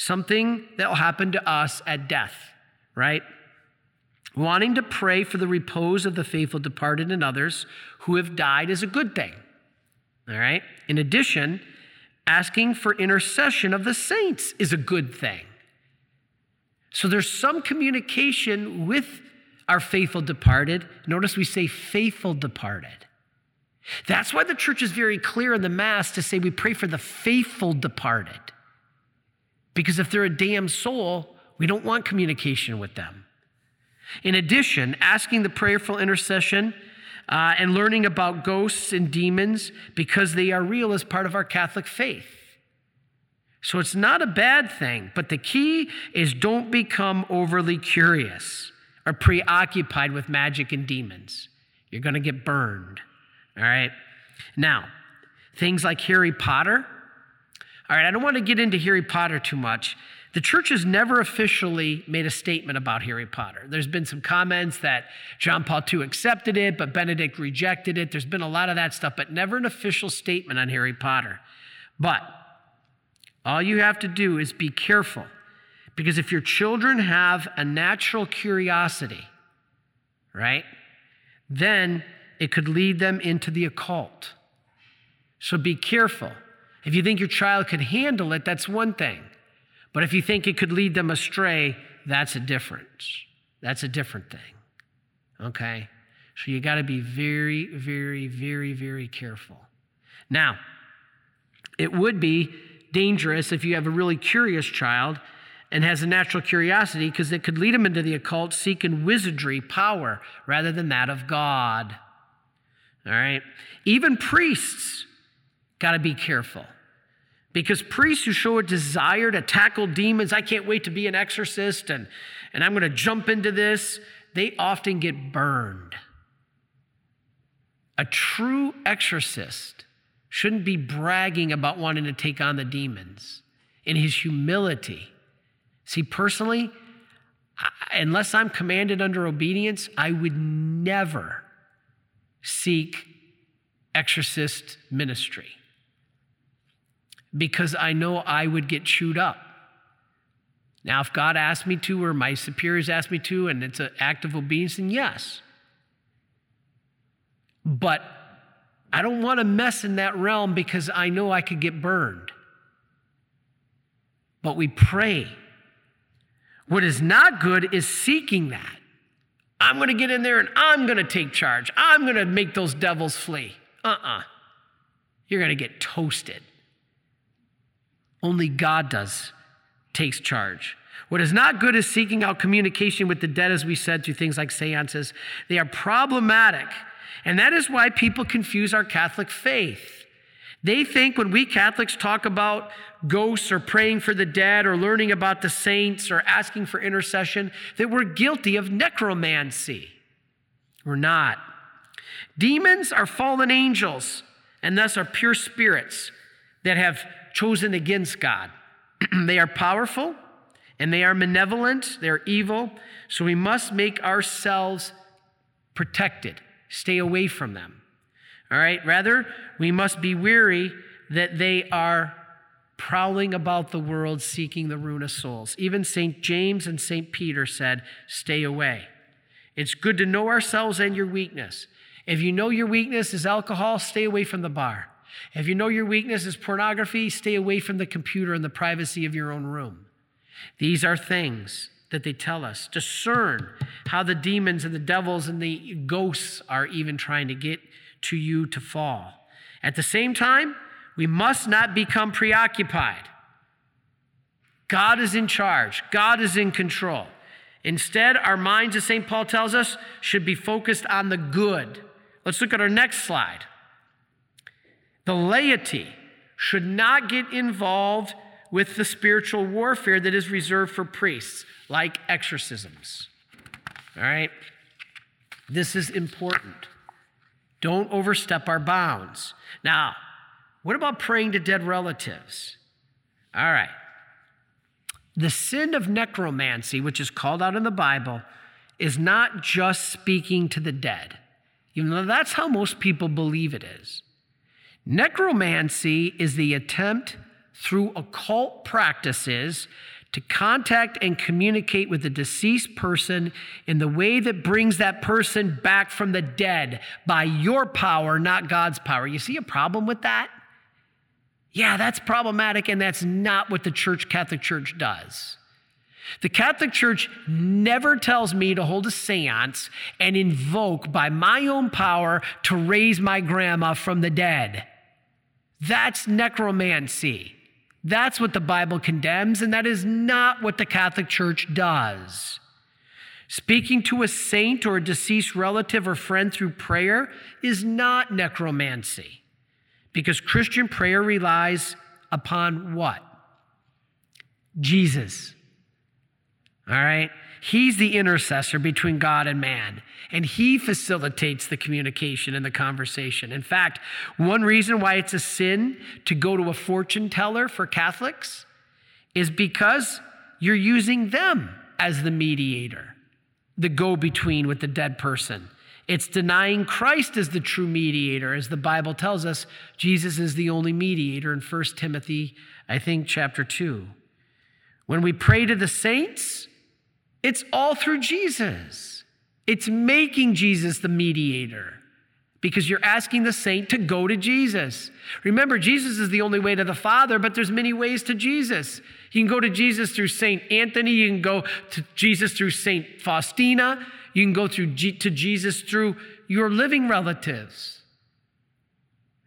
something that will happen to us at death, right? Wanting to pray for the repose of the faithful departed and others who have died is a good thing, all right? In addition, asking for intercession of the saints is a good thing. So there's some communication with our faithful departed. Notice we say faithful departed. That's why the church is very clear in the Mass to say we pray for the faithful departed. Because if they're a damned soul, we don't want communication with them. In addition, asking the prayerful intercession uh, and learning about ghosts and demons because they are real as part of our Catholic faith. So it's not a bad thing, but the key is don't become overly curious or preoccupied with magic and demons. You're going to get burned. All right? Now, things like Harry Potter all right, I don't want to get into Harry Potter too much. The church has never officially made a statement about Harry Potter. There's been some comments that John Paul II accepted it, but Benedict rejected it. There's been a lot of that stuff, but never an official statement on Harry Potter. But all you have to do is be careful. Because if your children have a natural curiosity, right, then it could lead them into the occult. So be careful. If you think your child could handle it, that's one thing. But if you think it could lead them astray, that's a difference. That's a different thing. Okay? So you got to be very, very, very, very careful. Now, it would be dangerous if you have a really curious child and has a natural curiosity because it could lead them into the occult seeking wizardry power rather than that of God. All right? Even priests Got to be careful. Because priests who show a desire to tackle demons, I can't wait to be an exorcist and, and I'm going to jump into this, they often get burned. A true exorcist shouldn't be bragging about wanting to take on the demons in his humility. See, personally, unless I'm commanded under obedience, I would never seek exorcist ministry because I know I would get chewed up. Now, if God asked me to, or my superiors asked me to, and it's an act of obedience, then yes. But I don't want to mess in that realm because I know I could get burned. But we pray. What is not good is seeking that. I'm going to get in there and I'm going to take charge. I'm going to make those devils flee. Uh uh-uh. uh. you are going to get toasted. Only God does, takes charge. What is not good is seeking out communication with the dead, as we said, through things like seances. They are problematic. And that is why people confuse our Catholic faith. They think when we Catholics talk about ghosts or praying for the dead or learning about the saints or asking for intercession, that we're guilty of necromancy. We're not. Demons are fallen angels and thus are pure spirits that have chosen against God. they are powerful and they are malevolent, they're evil, so we must make ourselves protected, stay away from them. All right, rather, we must be weary that they are prowling about the world seeking the ruin of souls. Even St. James and St. Peter said, Stay away. It's good to know ourselves and your weakness. If you know your weakness is alcohol, stay away from the bar. If you know your weakness is pornography, stay away from the computer in the privacy of your own room. These are things that they tell us. Discern how the demons and the devils and the ghosts are even trying to get to you to fall. At the same time, we must not become preoccupied. God is in charge, God is in control. Instead, our minds, as St. Paul tells us, should be focused on the good. Let's look at our next slide. The laity should not get involved with the spiritual warfare that is reserved for priests, like exorcisms. All right? This is important. Don't overstep our bounds. Now, what about praying to dead relatives? All right. The sin of necromancy, which is called out in the Bible, is not just speaking to the dead, even though that's how most people believe it is. Necromancy is the attempt through occult practices to contact and communicate with the deceased person in the way that brings that person back from the dead by your power, not God's power. You see a problem with that? Yeah, that's problematic, and that's not what the Church, Catholic Church, does. The Catholic Church never tells me to hold a seance and invoke by my own power to raise my grandma from the dead. That's necromancy. That's what the Bible condemns, and that is not what the Catholic Church does. Speaking to a saint or a deceased relative or friend through prayer is not necromancy. Because Christian prayer relies upon what? Jesus. All right? He's the intercessor between God and man, and he facilitates the communication and the conversation. In fact, one reason why it's a sin to go to a fortune teller for Catholics is because you're using them as the mediator, the go between with the dead person. It's denying Christ as the true mediator. As the Bible tells us, Jesus is the only mediator in 1 Timothy, I think, chapter 2. When we pray to the saints, it's all through Jesus. It's making Jesus the mediator because you're asking the saint to go to Jesus. Remember, Jesus is the only way to the Father, but there's many ways to Jesus. You can go to Jesus through Saint Anthony, you can go to Jesus through Saint Faustina, you can go through G- to Jesus through your living relatives.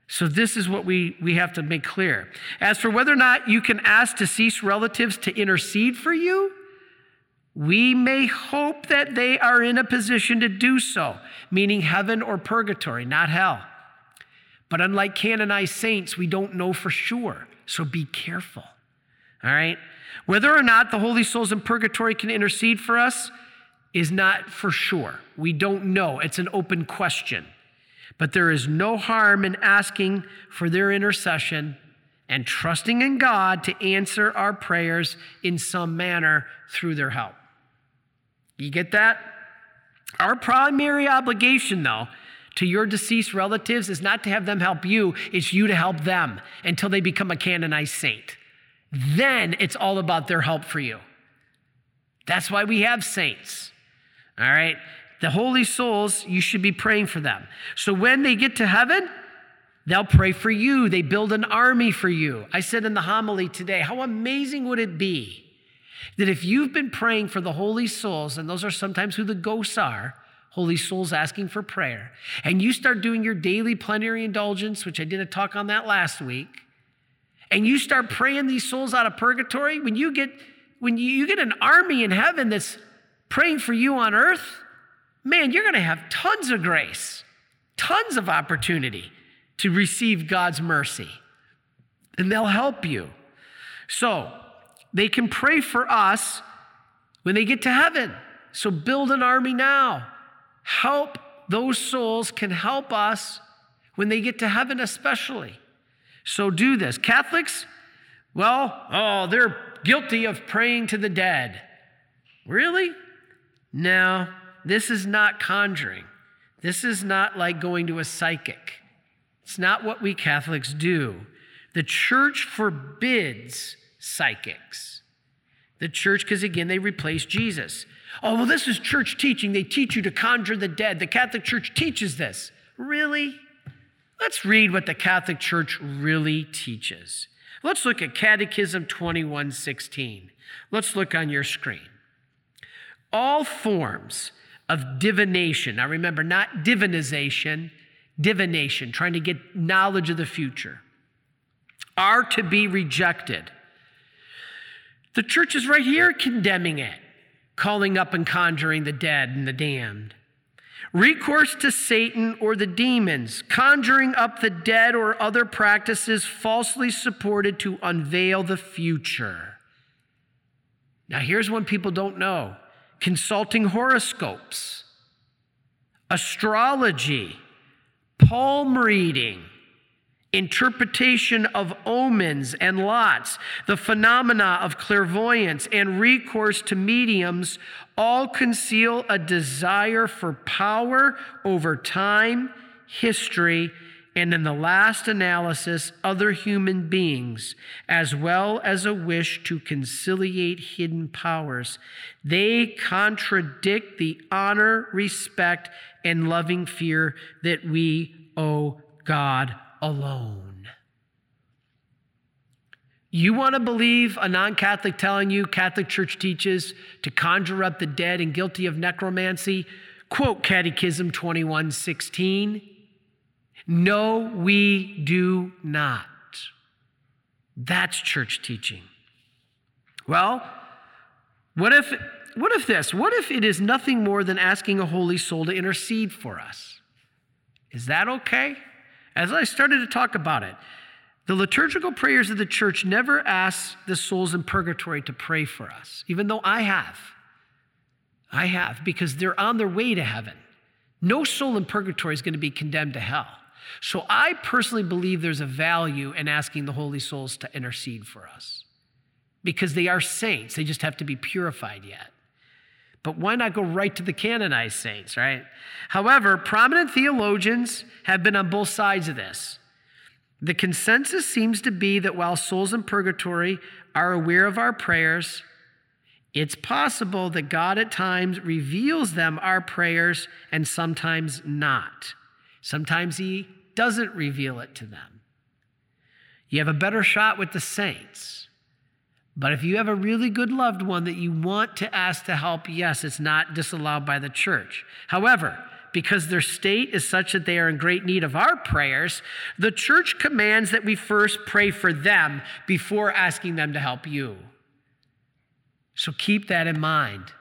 So, this is what we, we have to make clear. As for whether or not you can ask deceased relatives to intercede for you, we may hope that they are in a position to do so, meaning heaven or purgatory, not hell. But unlike canonized saints, we don't know for sure. So be careful. All right? Whether or not the holy souls in purgatory can intercede for us, is not for sure. We don't know. It's an open question. But there is no harm in asking for their intercession and trusting in God to answer our prayers in some manner through their help. You get that? Our primary obligation, though, to your deceased relatives is not to have them help you, it's you to help them until they become a canonized saint. Then it's all about their help for you. That's why we have saints. All right? The holy souls, you should be praying for them. So when they get to heaven, they'll pray for you. They build an army for you. I said in the homily today, how amazing would it be that if you've been praying for the holy souls, and those are sometimes who the ghosts are, holy souls asking for prayer, and you start doing your daily plenary indulgence, which I did a talk on that last week, and you start praying these souls out of purgatory, when you get when you, you get an army in heaven that's praying for you on earth, man, you're going to have tons of grace, tons of opportunity to receive God's mercy. And they'll help you. So they can pray for us when they get to heaven. So build an army now. Help those souls can help us when they get to heaven, especially. So do this. Catholics, well, oh, they're guilty of praying to the dead. Really? No, this is not conjuring. This is not like going to a psychic. It's not what we Catholics do. The church forbids psychics. The church, because again, they replace Jesus. Oh, well, this is church teaching. They teach you to conjure the dead. The Catholic Church teaches this. Really? Let's read what the Catholic Church really teaches. Let's look at Catechism 2116. Let's look on your screen. All forms of divination, now remember, not divinization, divination, trying to get knowledge of the future, are to be rejected. The church is right here condemning it, calling up and conjuring the dead and the damned recourse to Satan or the demons, conjuring up the dead or other practices falsely supported to unveil the future. Now, here's one people don't know consulting horoscopes, astrology, palm reading, interpretation of omens and lots, the phenomena of clairvoyance, and recourse to mediums all conceal a desire for power over time, history, and in the last analysis, other human beings, as well as a wish to conciliate hidden powers. They contradict the honor, respect, and loving fear that we owe God alone. You want to believe a non Catholic telling you Catholic Church teaches to conjure up the dead and guilty of necromancy? Quote Catechism 2116. No, we do not. That's church teaching. Well, what if, what if this? What if it is nothing more than asking a holy soul to intercede for us? Is that okay? As I started to talk about it, the liturgical prayers of the church never ask the souls in purgatory to pray for us, even though I have. I have, because they're on their way to heaven. No soul in purgatory is going to be condemned to hell. So I personally believe there's a value in asking the holy souls to intercede for us because they are saints. They just have to be purified yet. But why not go right to the canonized saints, right? However, prominent theologians have been on both sides of this. The consensus seems to be that while souls in purgatory are aware of our prayers, it's possible that God at times reveals them our prayers and sometimes not. Sometimes He doesn't reveal it to them. You have a better shot with the saints. But if you have a really good loved one that you want to ask to help, yes, it's not disallowed by the church. However, because their state is such that they are in great need of our prayers, the church commands that we first pray for them before asking them to help you. So keep that in mind.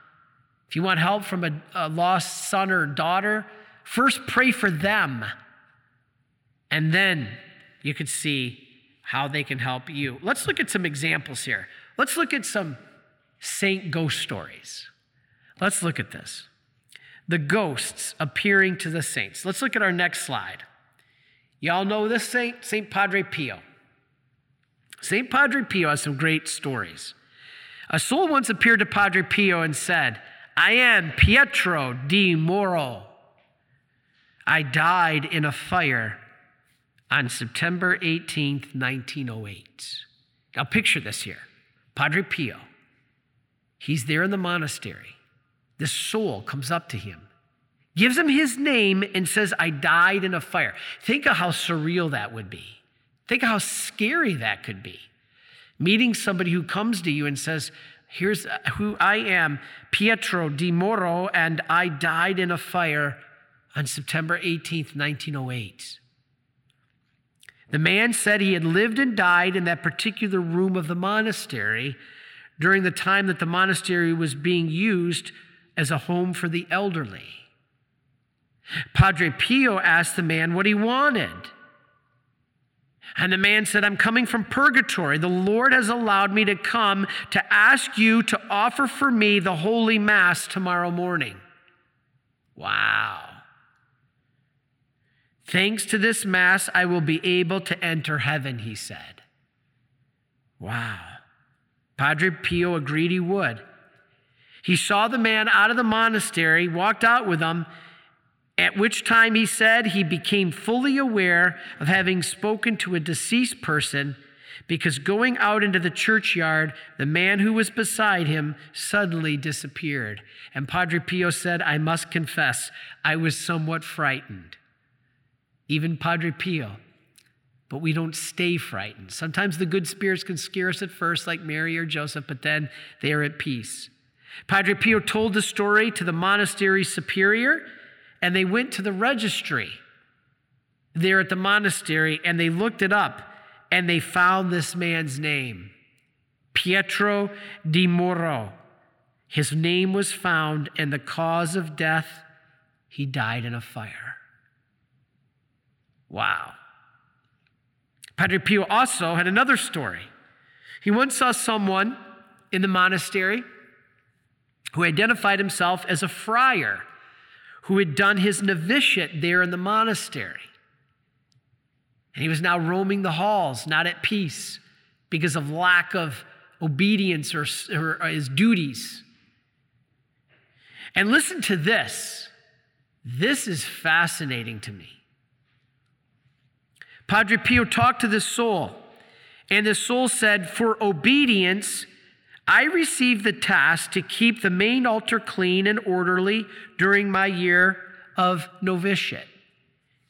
If you want help from a, a lost son or daughter, first pray for them. And then you can see how they can help you. Let's look at some examples here. Let's look at some saint ghost stories. Let's look at this the ghosts appearing to the saints. Let's look at our next slide. Y'all know this saint, St. Padre Pio. St. Padre Pio has some great stories. A soul once appeared to Padre Pio and said, I am Pietro Di Mauro. I died in a fire on September 18th, 1908. Now, picture this here Padre Pio, he's there in the monastery. This soul comes up to him, gives him his name, and says, I died in a fire. Think of how surreal that would be. Think of how scary that could be. Meeting somebody who comes to you and says, Here's uh, who I am, Pietro Di Mauro, and I died in a fire on September 18th, 1908. The man said he had lived and died in that particular room of the monastery during the time that the monastery was being used as a home for the elderly. Padre Pio asked the man what he wanted. And the man said, I'm coming from purgatory. The Lord has allowed me to come to ask you to offer for me the Holy Mass tomorrow morning. Wow. Thanks to this Mass, I will be able to enter heaven, he said. Wow. Padre Pio agreed he would. He saw the man out of the monastery, walked out with him, at which time he said he became fully aware of having spoken to a deceased person because going out into the churchyard, the man who was beside him suddenly disappeared. And Padre Pio said, I must confess, I was somewhat frightened. Even Padre Pio. But we don't stay frightened. Sometimes the good spirits can scare us at first, like Mary or Joseph, but then they are at peace. Padre Pio told the story to the monastery superior and they went to the registry there at the monastery and they looked it up and they found this man's name Pietro Di Mauro. His name was found, and the cause of death, he died in a fire. Wow. Padre Pio also had another story. He once saw someone in the monastery who identified himself as a friar who had done his novitiate there in the monastery. And he was now roaming the halls, not at peace, because of lack of obedience or, or uh, his duties. And listen to this. This is fascinating to me. Padre Pio talked to this soul, and the soul said, For obedience, I received the task to keep the main altar clean and orderly during my year of novitiate.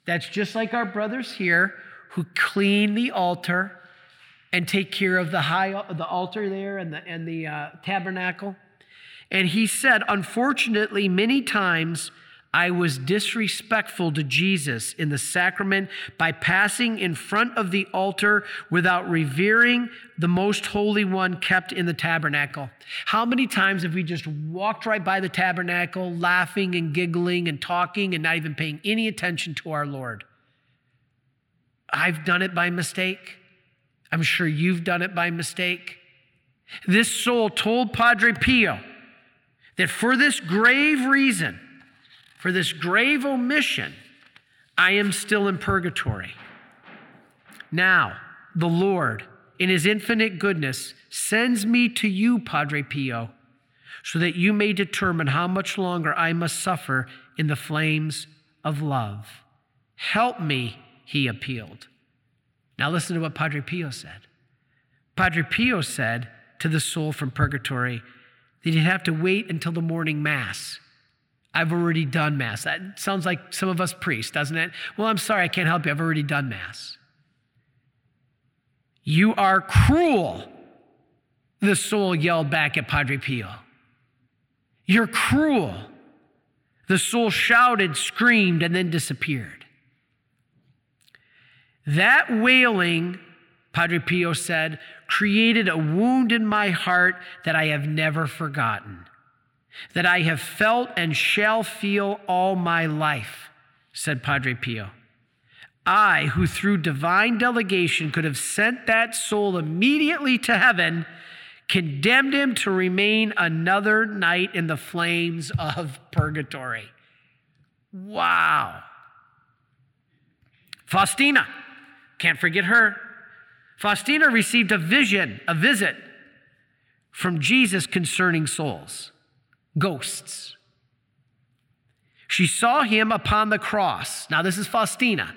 That's just like our brothers here who clean the altar and take care of the high the altar there and the and the uh, tabernacle. And he said, unfortunately, many times I was disrespectful to Jesus in the sacrament by passing in front of the altar without revering the most holy one kept in the tabernacle. How many times have we just walked right by the tabernacle, laughing and giggling and talking and not even paying any attention to our Lord? I've done it by mistake. I'm sure you've done it by mistake. This soul told Padre Pio that for this grave reason, for this grave omission, I am still in purgatory. Now, the Lord, in his infinite goodness, sends me to you, Padre Pio, so that you may determine how much longer I must suffer in the flames of love. Help me, he appealed. Now, listen to what Padre Pio said. Padre Pio said to the soul from purgatory that he'd have to wait until the morning Mass I've already done Mass. That sounds like some of us priests, doesn't it? Well, I'm sorry, I can't help you. I've already done Mass. You are cruel, the soul yelled back at Padre Pio. You're cruel. The soul shouted, screamed, and then disappeared. That wailing, Padre Pio said, created a wound in my heart that I have never forgotten that I have felt and shall feel all my life, said Padre Pio. I, who through divine delegation could have sent that soul immediately to heaven, condemned him to remain another night in the flames of purgatory. Wow. Faustina, can't forget her. Faustina received a vision, a visit from Jesus concerning souls ghosts. She saw him upon the cross. Now, this is Faustina,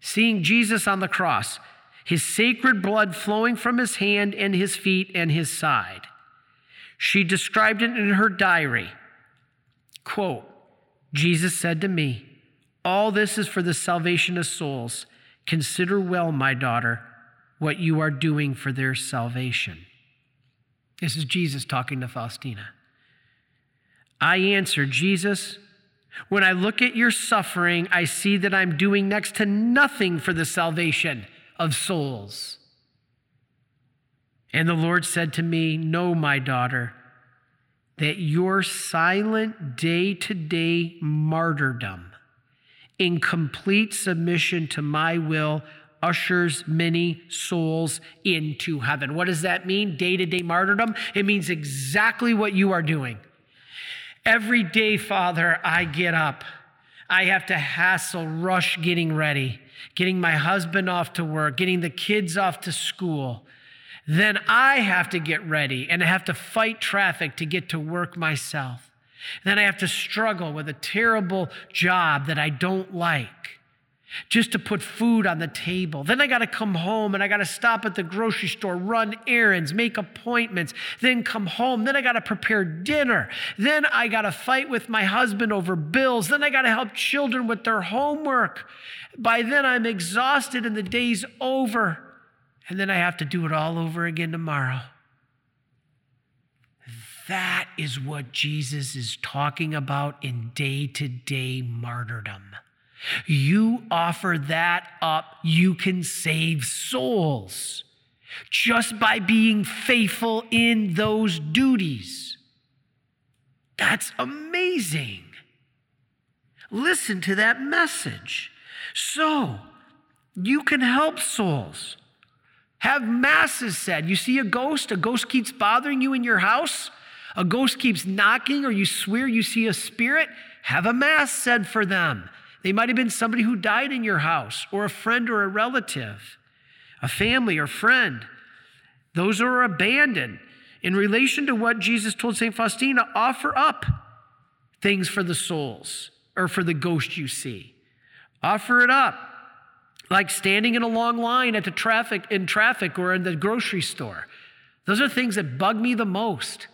seeing Jesus on the cross, his sacred blood flowing from his hand and his feet and his side. She described it in her diary. Quote, Jesus said to me, All this is for the salvation of souls. Consider well, my daughter, what you are doing for their salvation. This is Jesus talking to Faustina. I answered, Jesus, when I look at your suffering, I see that I'm doing next to nothing for the salvation of souls. And the Lord said to me, Know, my daughter, that your silent day to day martyrdom in complete submission to my will ushers many souls into heaven. What does that mean? Day to day martyrdom? It means exactly what you are doing. Every day, Father, I get up. I have to hassle, rush getting ready, getting my husband off to work, getting the kids off to school. Then I have to get ready and I have to fight traffic to get to work myself. Then I have to struggle with a terrible job that I don't like just to put food on the table. Then I got to come home and I got to stop at the grocery store, run errands, make appointments, then come home. Then I got to prepare dinner. Then I got to fight with my husband over bills. Then I got to help children with their homework. By then I'm exhausted and the day's over. And then I have to do it all over again tomorrow. That is what Jesus is talking about in day to day martyrdom. You offer that up, you can save souls just by being faithful in those duties. That's amazing. Listen to that message. So, you can help souls. Have masses said. You see a ghost, a ghost keeps bothering you in your house, a ghost keeps knocking, or you swear you see a spirit, have a mass said for them. They might have been somebody who died in your house, or a friend or a relative, a family or friend. Those who are abandoned. In relation to what Jesus told St. Faustina, offer up things for the souls or for the ghost you see. Offer it up. Like standing in a long line at the traffic in traffic or in the grocery store. Those are things that bug me the most.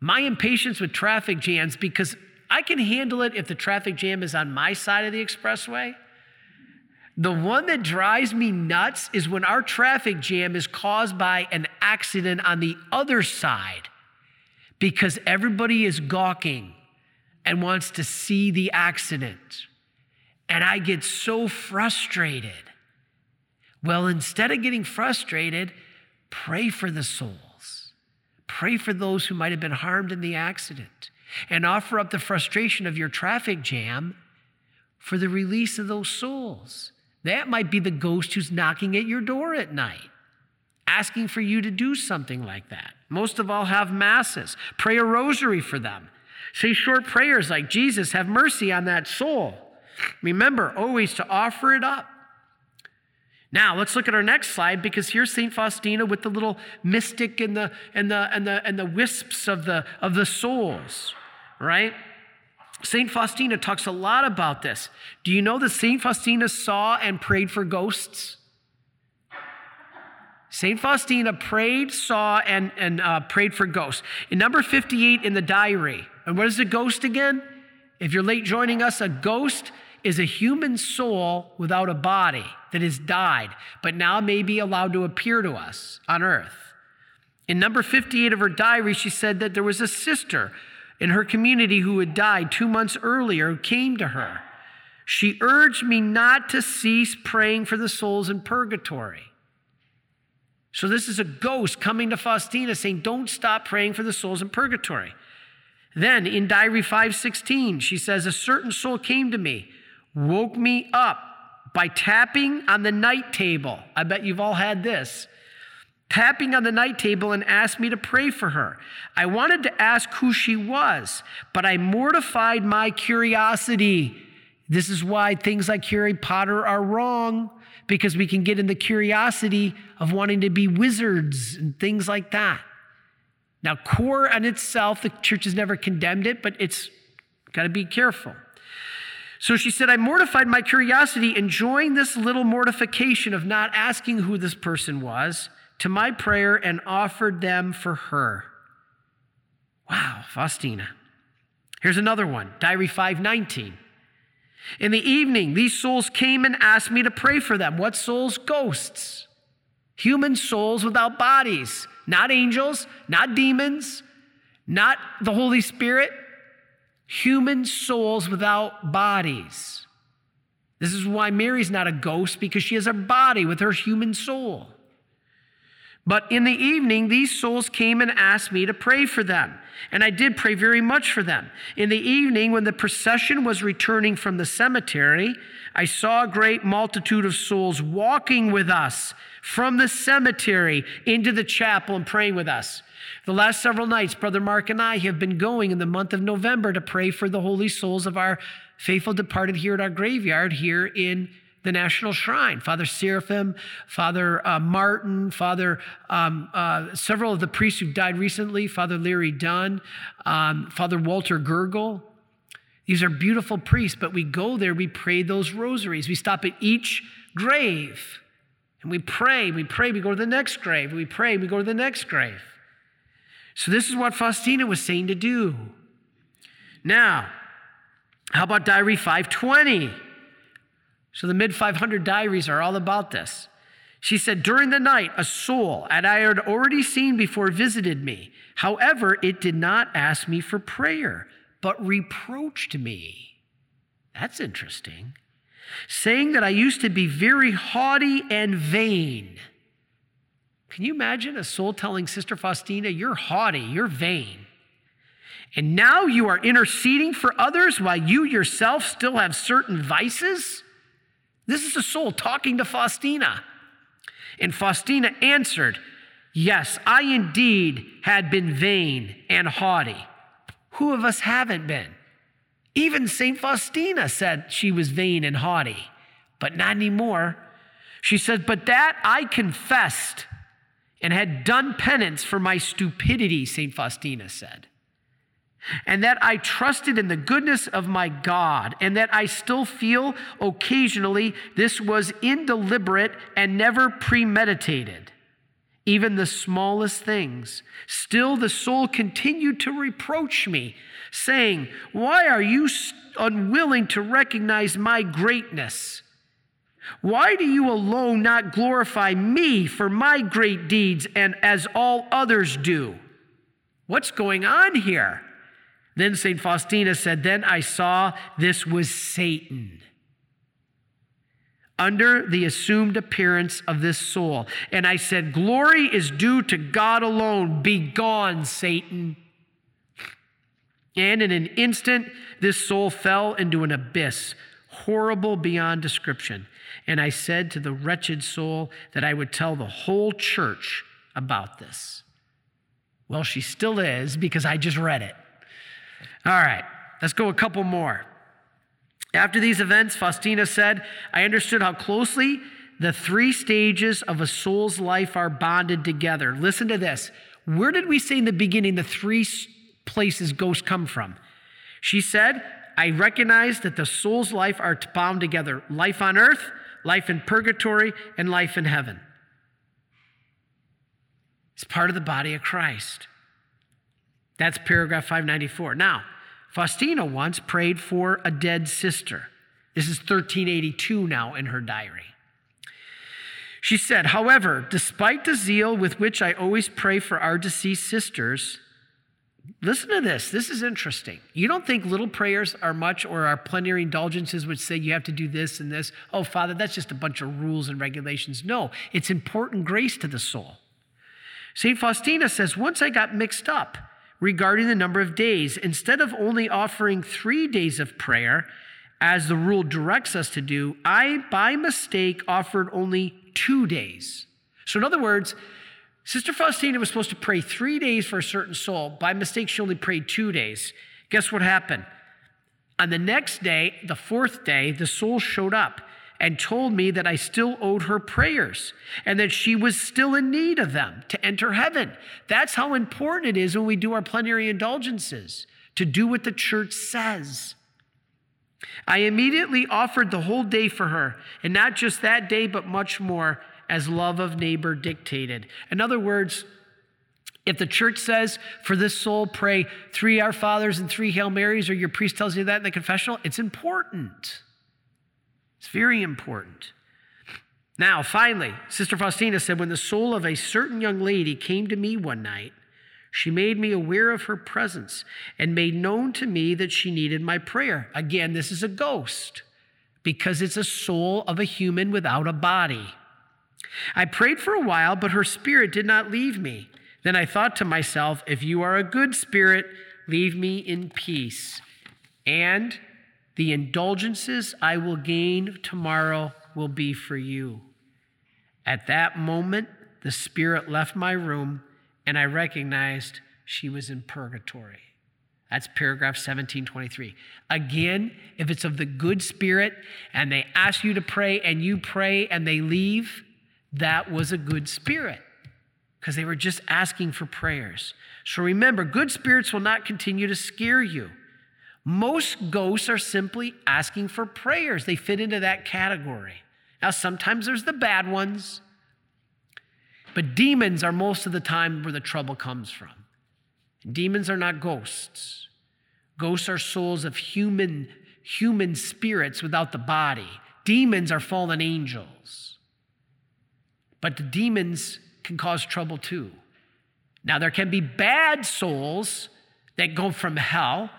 My impatience with traffic jams because I can handle it if the traffic jam is on my side of the expressway. The one that drives me nuts is when our traffic jam is caused by an accident on the other side because everybody is gawking and wants to see the accident. And I get so frustrated. Well, instead of getting frustrated, pray for the souls. Pray for those who might have been harmed in the accident and offer up the frustration of your traffic jam for the release of those souls. That might be the ghost who's knocking at your door at night, asking for you to do something like that. Most of all, have masses. Pray a rosary for them. Say short prayers like, Jesus, have mercy on that soul. Remember always to offer it up. Now, let's look at our next slide because here's St. Faustina with the little mystic and the, and the, and the, and the wisps of the, of the souls right? St. Faustina talks a lot about this. Do you know that St. Faustina saw and prayed for ghosts? St. Faustina prayed, saw, and, and uh, prayed for ghosts. In number 58 in the diary, and what is a ghost again? If you're late joining us, a ghost is a human soul without a body that has died, but now may be allowed to appear to us on earth. In number 58 of her diary, she said that there was a sister in her community who had died two months earlier came to her. She urged me not to cease praying for the souls in purgatory. So, this is a ghost coming to Faustina saying, Don't stop praying for the souls in purgatory. Then in Diary 516, she says, A certain soul came to me, woke me up by tapping on the night table. I bet you've all had this tapping on the night table and asked me to pray for her. I wanted to ask who she was, but I mortified my curiosity. This is why things like Harry Potter are wrong, because we can get in the curiosity of wanting to be wizards and things like that. Now, core on itself, the church has never condemned it, but it's Got to be careful. So she said, I mortified my curiosity, enjoying this little mortification of not asking who this person was, to my prayer and offered them for her. Wow, Faustina. Here's another one, Diary 519. In the evening, these souls came and asked me to pray for them. What souls? Ghosts. Human souls without bodies, not angels, not demons, not the Holy Spirit, human souls without bodies. This is why Mary's not a ghost because she has a body with her human soul. But in the evening, these souls came and asked me to pray for them. And I did pray very much for them. In the evening, when the procession was returning from the cemetery, I saw a great multitude of souls walking with us from the cemetery into the chapel and praying with us. The last several nights, Brother Mark and I have been going in the month of November to pray for the holy souls of our faithful departed here at our graveyard here in the National Shrine. Father Seraphim, Father uh, Martin, Father, um, uh, several of the priests who died recently, Father Leary Dunn, um, Father Walter Gurgle. These are beautiful priests, but we go there, we pray those rosaries. We stop at each grave and we pray, we pray, we go to the next grave, we pray, we go to the next grave. So, this is what Faustina was saying to do. Now, how about Diary 520? So, the mid 500 diaries are all about this. She said, During the night, a soul that I had already seen before visited me. However, it did not ask me for prayer, but reproached me. That's interesting. Saying that I used to be very haughty and vain. Can you imagine a soul telling Sister Faustina, You're haughty, you're vain. And now you are interceding for others while you yourself still have certain vices? This is a soul talking to Faustina. And Faustina answered, Yes, I indeed had been vain and haughty. Who of us haven't been? Even St. Faustina said she was vain and haughty, but not anymore. She said, But that I confessed and had done penance for my stupidity, St. Faustina said. And that I trusted in the goodness of my God, and that I still feel occasionally this was indeliberate and never premeditated. Even the smallest things. Still, the soul continued to reproach me, saying, Why are you unwilling to recognize my greatness? Why do you alone not glorify me for my great deeds and as all others do? What's going on here? Then St. Faustina said, Then I saw this was Satan under the assumed appearance of this soul. And I said, Glory is due to God alone. Be gone, Satan. And in an instant, this soul fell into an abyss, horrible beyond description. And I said to the wretched soul that I would tell the whole church about this. Well, she still is because I just read it. All right, let's go a couple more. After these events, Faustina said, I understood how closely the three stages of a soul's life are bonded together. Listen to this. Where did we say in the beginning the three places ghosts come from? She said, I recognize that the soul's life are bound together life on earth, life in purgatory, and life in heaven. It's part of the body of Christ. That's paragraph 594. Now, Faustina once prayed for a dead sister. This is 1382 now in her diary. She said, However, despite the zeal with which I always pray for our deceased sisters, Listen to this. This is interesting. You don't think little prayers are much, or our plenary indulgences would say you have to do this and this. Oh, Father, that's just a bunch of rules and regulations. No, it's important grace to the soul. St. Faustina says, Once I got mixed up regarding the number of days. Instead of only offering three days of prayer, as the rule directs us to do, I, by mistake, offered only two days. So, in other words, Sister Faustina was supposed to pray three days for a certain soul. By mistake, she only prayed two days. Guess what happened? On the next day, the fourth day, the soul showed up and told me that I still owed her prayers and that she was still in need of them to enter heaven. That's how important it is when we do our plenary indulgences to do what the church says. I immediately offered the whole day for her, and not just that day, but much more, as love of neighbor dictated. In other words, if the church says, for this soul, pray three Our Fathers and three Hail Marys, or your priest tells you that in the confessional, it's important. It's very important. Now, finally, Sister Faustina said, when the soul of a certain young lady came to me one night, she made me aware of her presence and made known to me that she needed my prayer. Again, this is a ghost because it's a soul of a human without a body. I prayed for a while, but her spirit did not leave me. Then I thought to myself, if you are a good spirit, leave me in peace. And the indulgences I will gain tomorrow will be for you. At that moment, the spirit left my room and I recognized she was in purgatory. That's paragraph 1723. Again, if it's of the good spirit and they ask you to pray and you pray and they leave, that was a good spirit because they were just asking for prayers. So remember, good spirits will not continue to scare you. Most ghosts are simply asking for prayers, they fit into that category. Now, sometimes there's the bad ones, but demons are most of the time where the trouble comes from. Demons are not ghosts. Ghosts are souls of human, human spirits without the body. Demons are fallen angels. But the demons can cause trouble too. Now, there can be bad souls that go from hell,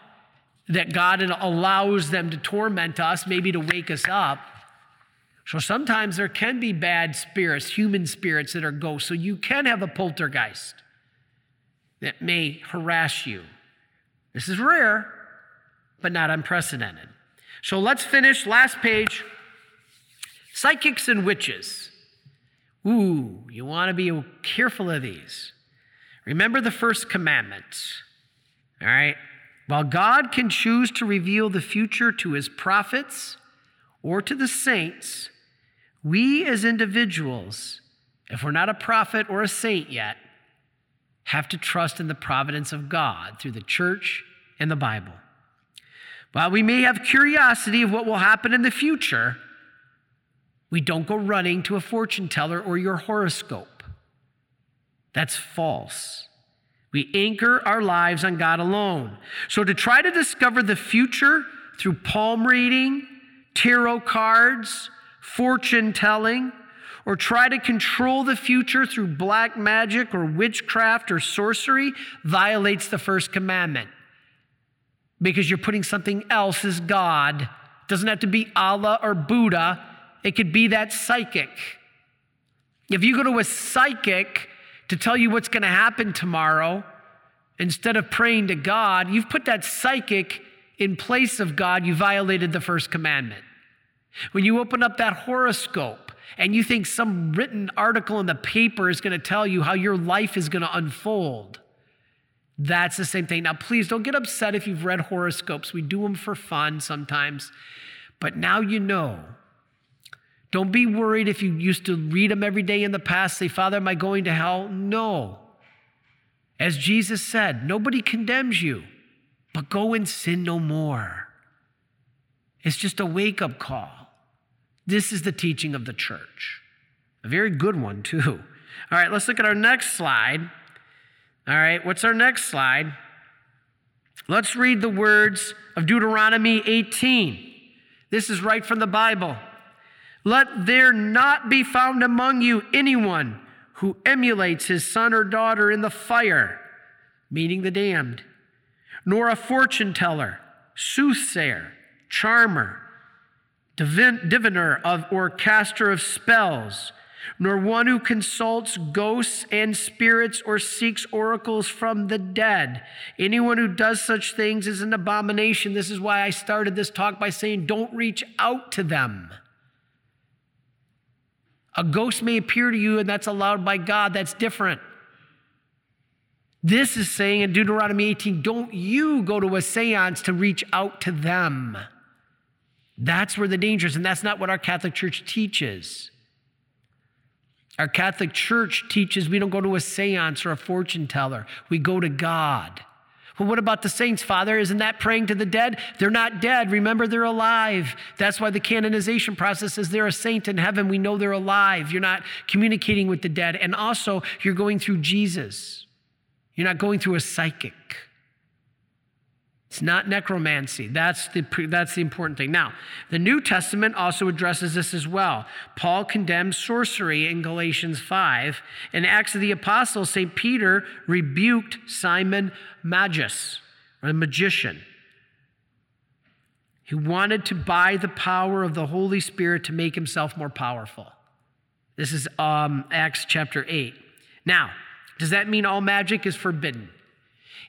that God allows them to torment us, maybe to wake us up. So sometimes there can be bad spirits, human spirits that are ghosts. So you can have a poltergeist that may harass you. This is rare, but not unprecedented. So let's finish. Last page psychics and witches. Ooh, you want to be careful of these. Remember the first commandment. All right? While God can choose to reveal the future to his prophets or to the saints, we as individuals, if we're not a prophet or a saint yet, have to trust in the providence of God through the church and the Bible. While we may have curiosity of what will happen in the future, we don't go running to a fortune teller or your horoscope. That's false. We anchor our lives on God alone. So, to try to discover the future through palm reading, tarot cards, fortune telling, or try to control the future through black magic or witchcraft or sorcery violates the first commandment because you're putting something else as God. It doesn't have to be Allah or Buddha, it could be that psychic. If you go to a psychic to tell you what's going to happen tomorrow, instead of praying to God, you've put that psychic in place of God, you violated the first commandment. When you open up that horoscope and you think some written article in the paper is going to tell you how your life is going to unfold, that's the same thing. Now, please don't get upset if you've read horoscopes. We do them for fun sometimes. But now you know don't be worried if you used to read them every day in the past, say, Father, am I going to hell? No. As Jesus said, nobody condemns you, but go and sin no more. It's just a wake up call. This is the teaching of the church. A very good one, too. All right, let's look at our next slide. All right, what's our next slide? Let's read the words of Deuteronomy 18. This is right from the Bible. Let there not be found among you anyone who emulates his son or daughter in the fire, meaning the damned, nor a fortune teller, soothsayer, charmer, divin- diviner of, or caster of spells, nor one who consults ghosts and spirits or seeks oracles from the dead. Anyone who does such things is an abomination. This is why I started this talk by saying, don't reach out to them. A ghost may appear to you, and that's allowed by God. That's different. This is saying in Deuteronomy 18 don't you go to a seance to reach out to them. That's where the danger is, and that's not what our Catholic Church teaches. Our Catholic Church teaches we don't go to a seance or a fortune teller, we go to God. Well, what about the saints, Father? Isn't that praying to the dead? They're not dead. Remember, they're alive. That's why the canonization process is they're a saint in heaven. We know they're alive. You're not communicating with the dead. And also, you're going through Jesus. You're not going through a psychic. It's not necromancy. That's the, that's the important thing. Now, the New Testament also addresses this as well. Paul condemns sorcery in Galatians 5. In Acts of the Apostles, St. Peter rebuked Simon Magus, a magician, He wanted to buy the power of the Holy Spirit to make himself more powerful. This is um, Acts chapter 8. Now, does that mean all magic is forbidden?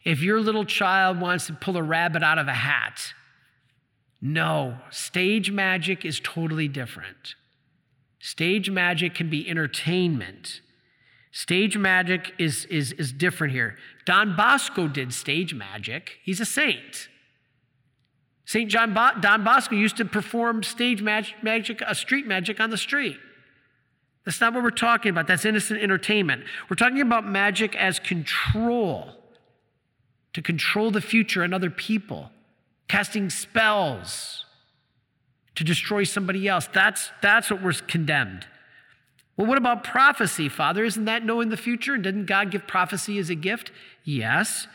If your little child wants to pull a rabbit out of a hat, no, stage magic is totally different. Stage magic can be entertainment. Stage magic is, is, is different here. Don Bosco did stage magic, he's a saint. St. John Bo- Don Bosco used to perform stage magic, magic, a street magic on the street. That's not what we're talking about. That's innocent entertainment. We're talking about magic as control to control the future and other people, casting spells to destroy somebody else. That's, that's what we're condemned. Well, what about prophecy, Father? Isn't that knowing the future? And didn't God give prophecy as a gift? Yes.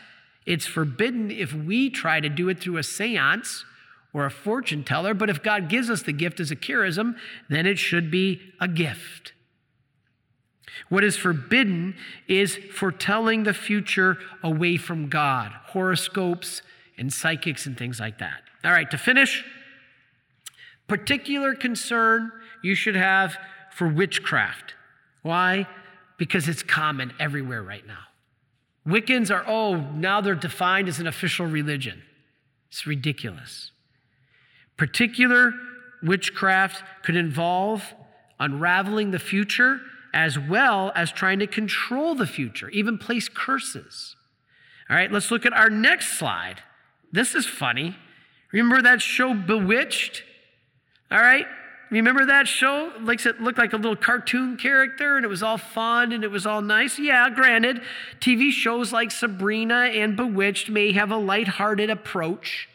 It's forbidden if we try to do it through a seance or a fortune teller, but if God gives us the gift as a charism, then it should be a gift. What is forbidden is foretelling the future away from God, horoscopes and psychics and things like that. All right, to finish, particular concern you should have for witchcraft. Why? Because it's common everywhere right now. Wiccans are, oh, now they're defined as an official religion. It's ridiculous. Particular witchcraft could involve unraveling the future as well as trying to control the future, even place curses. All right, let's look at our next slide. This is funny. Remember that show Bewitched? All right, remember that show? It looked like a little cartoon character and it was all fun and it was all nice. Yeah, granted, TV shows like Sabrina and Bewitched may have a lighthearted approach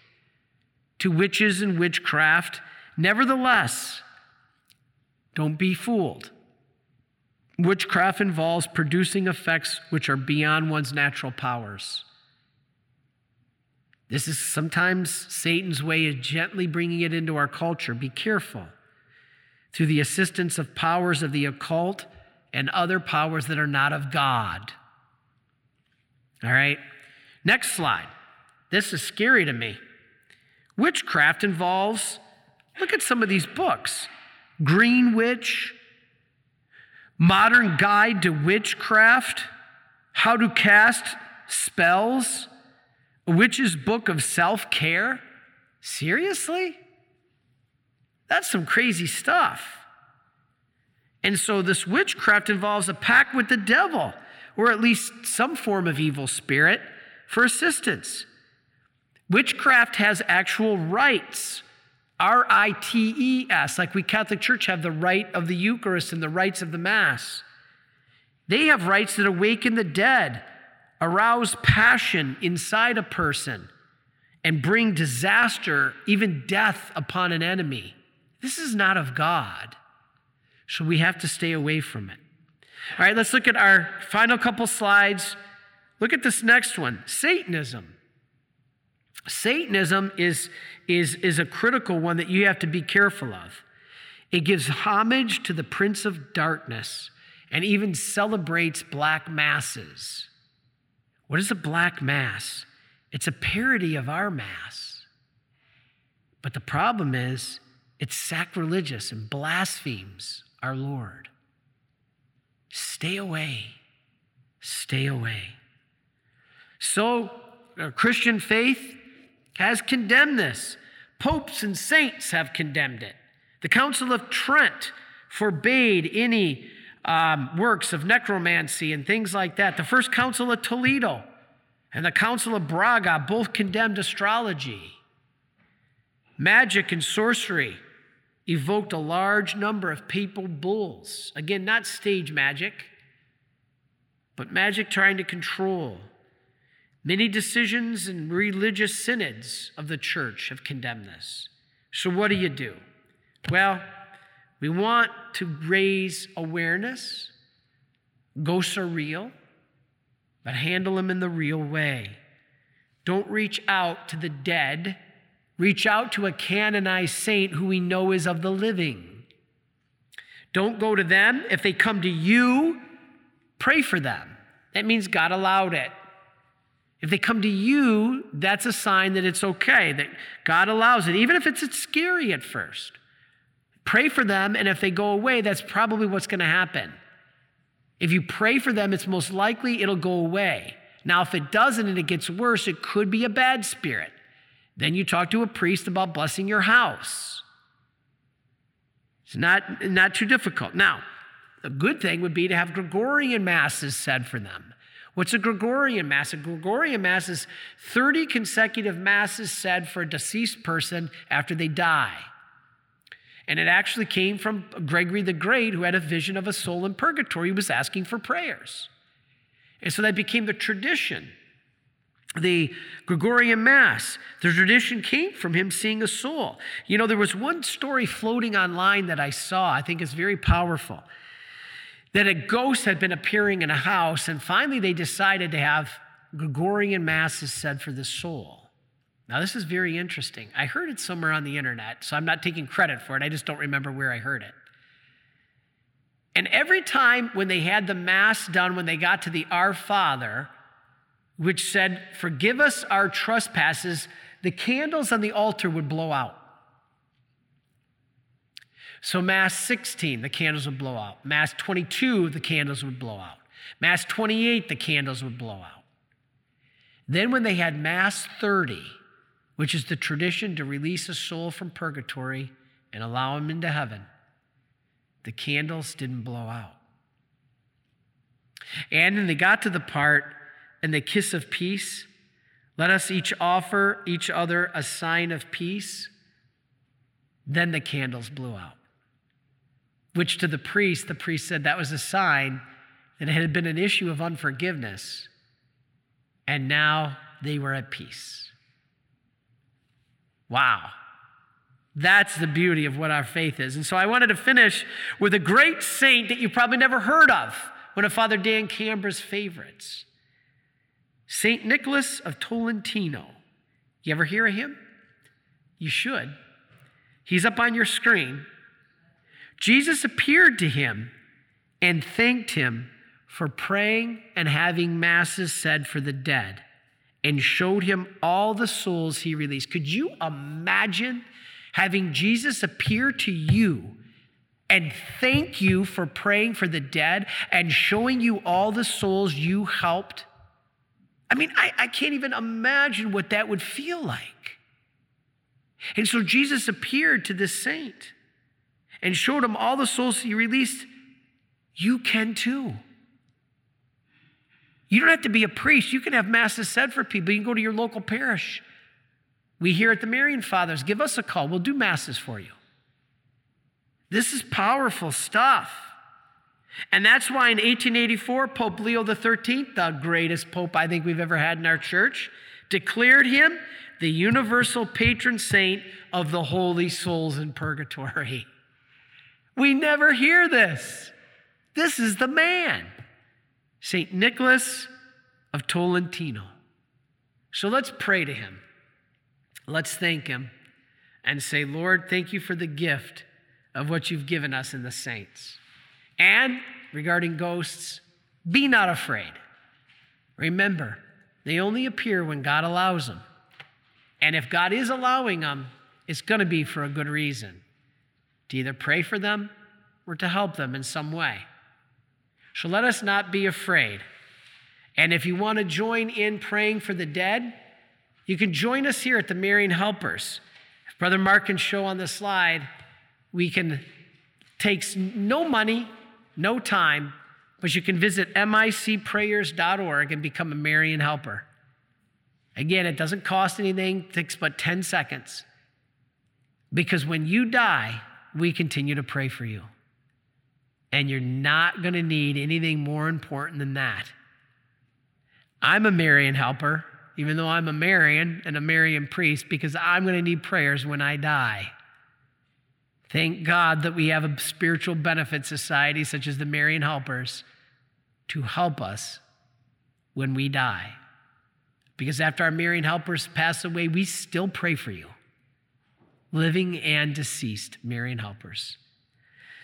to witches and witchcraft. Nevertheless, don't be fooled. Witchcraft involves producing effects which are beyond one's natural powers. This is sometimes Satan's way of gently bringing it into our culture. Be careful. Through the assistance of powers of the occult and other powers that are not of God. All right, next slide. This is scary to me. Witchcraft involves, look at some of these books Green Witch, Modern Guide to Witchcraft, How to Cast Spells, a witch's book of self care. Seriously? That's some crazy stuff. And so, this witchcraft involves a pact with the devil, or at least some form of evil spirit, for assistance. Witchcraft has actual rites R I T E S, like we Catholic Church have the rite of the Eucharist and the rites of the Mass. They have rites that awaken the dead, arouse passion inside a person, and bring disaster, even death, upon an enemy. This is not of God. So we have to stay away from it. All right, let's look at our final couple slides. Look at this next one Satanism. Satanism is, is, is a critical one that you have to be careful of. It gives homage to the prince of darkness and even celebrates black masses. What is a black mass? It's a parody of our mass. But the problem is, it's sacrilegious and blasphemes our Lord. Stay away. Stay away. So, uh, Christian faith has condemned this. Popes and saints have condemned it. The Council of Trent forbade any um, works of necromancy and things like that. The First Council of Toledo and the Council of Braga both condemned astrology. Magic and sorcery evoked a large number of papal bulls. Again, not stage magic, but magic trying to control. Many decisions and religious synods of the church have condemned this. So, what do you do? Well, we want to raise awareness. Ghosts are real, but handle them in the real way. Don't reach out to the dead, reach out to a canonized saint who we know is of the living. Don't go to them. If they come to you, pray for them. That means God allowed it. If they come to you, that's a sign that it's okay, that God allows it, even if it's, scary at first. Pray for them, and if they go away, that's probably what's going to happen. If you pray for them, it's most likely it'll go away. Now, if it doesn't and it gets worse, it could be a bad spirit. Then you talk to a priest about blessing your house. It's not, not too difficult. Now, the good thing would be to have Gregorian masses said for them. What's a Gregorian Mass? A Gregorian Mass is 30 consecutive Masses said for a deceased person after they die. And it actually came from Gregory the Great, who had a vision of a soul in purgatory. He was asking for prayers. And so that became the tradition. The Gregorian Mass, the tradition came from him seeing a soul. You know, there was one story floating online that I saw, I think is very powerful that a ghost had been appearing in a house, and finally they decided to have Gregorian masses said for the soul. Now, this is very interesting. I heard it somewhere on the internet, so I'm not taking credit for it. I just don't remember where I heard it. And every time when they had the Mass done, when they got to the Our Father, which said, Forgive us our trespasses, the candles on the altar would blow out. So, Mass 16, the candles would blow out. Mass 22, the candles would blow out. Mass 28, the candles would blow out. Then, when they had Mass 30, which is the tradition to release a soul from purgatory and allow him into heaven, the candles didn't blow out. And then they got to the part and the kiss of peace. Let us each offer each other a sign of peace. Then the candles blew out which to the priest, the priest said that was a sign that it had been an issue of unforgiveness. And now they were at peace. Wow. That's the beauty of what our faith is. And so I wanted to finish with a great saint that you probably never heard of, one of Father Dan Cambra's favorites St. Nicholas of Tolentino. You ever hear of him? You should. He's up on your screen. Jesus appeared to him and thanked him for praying and having masses said for the dead and showed him all the souls he released. Could you imagine having Jesus appear to you and thank you for praying for the dead and showing you all the souls you helped? I mean, I, I can't even imagine what that would feel like. And so Jesus appeared to this saint and showed him all the souls he released, you can too. You don't have to be a priest. You can have masses said for people. You can go to your local parish. We here at the Marian Fathers, give us a call. We'll do masses for you. This is powerful stuff. And that's why in 1884, Pope Leo XIII, the greatest pope I think we've ever had in our church, declared him the universal patron saint of the holy souls in purgatory. We never hear this. This is the man, St. Nicholas of Tolentino. So let's pray to him. Let's thank him and say, Lord, thank you for the gift of what you've given us in the saints. And regarding ghosts, be not afraid. Remember, they only appear when God allows them. And if God is allowing them, it's going to be for a good reason to either pray for them or to help them in some way. So let us not be afraid. And if you want to join in praying for the dead, you can join us here at the Marian Helpers. If Brother Mark can show on the slide, we can take no money, no time, but you can visit micprayers.org and become a Marian Helper. Again, it doesn't cost anything, it takes but 10 seconds. Because when you die, we continue to pray for you. And you're not going to need anything more important than that. I'm a Marian helper, even though I'm a Marian and a Marian priest, because I'm going to need prayers when I die. Thank God that we have a spiritual benefit society such as the Marian Helpers to help us when we die. Because after our Marian helpers pass away, we still pray for you, living and deceased Marian helpers.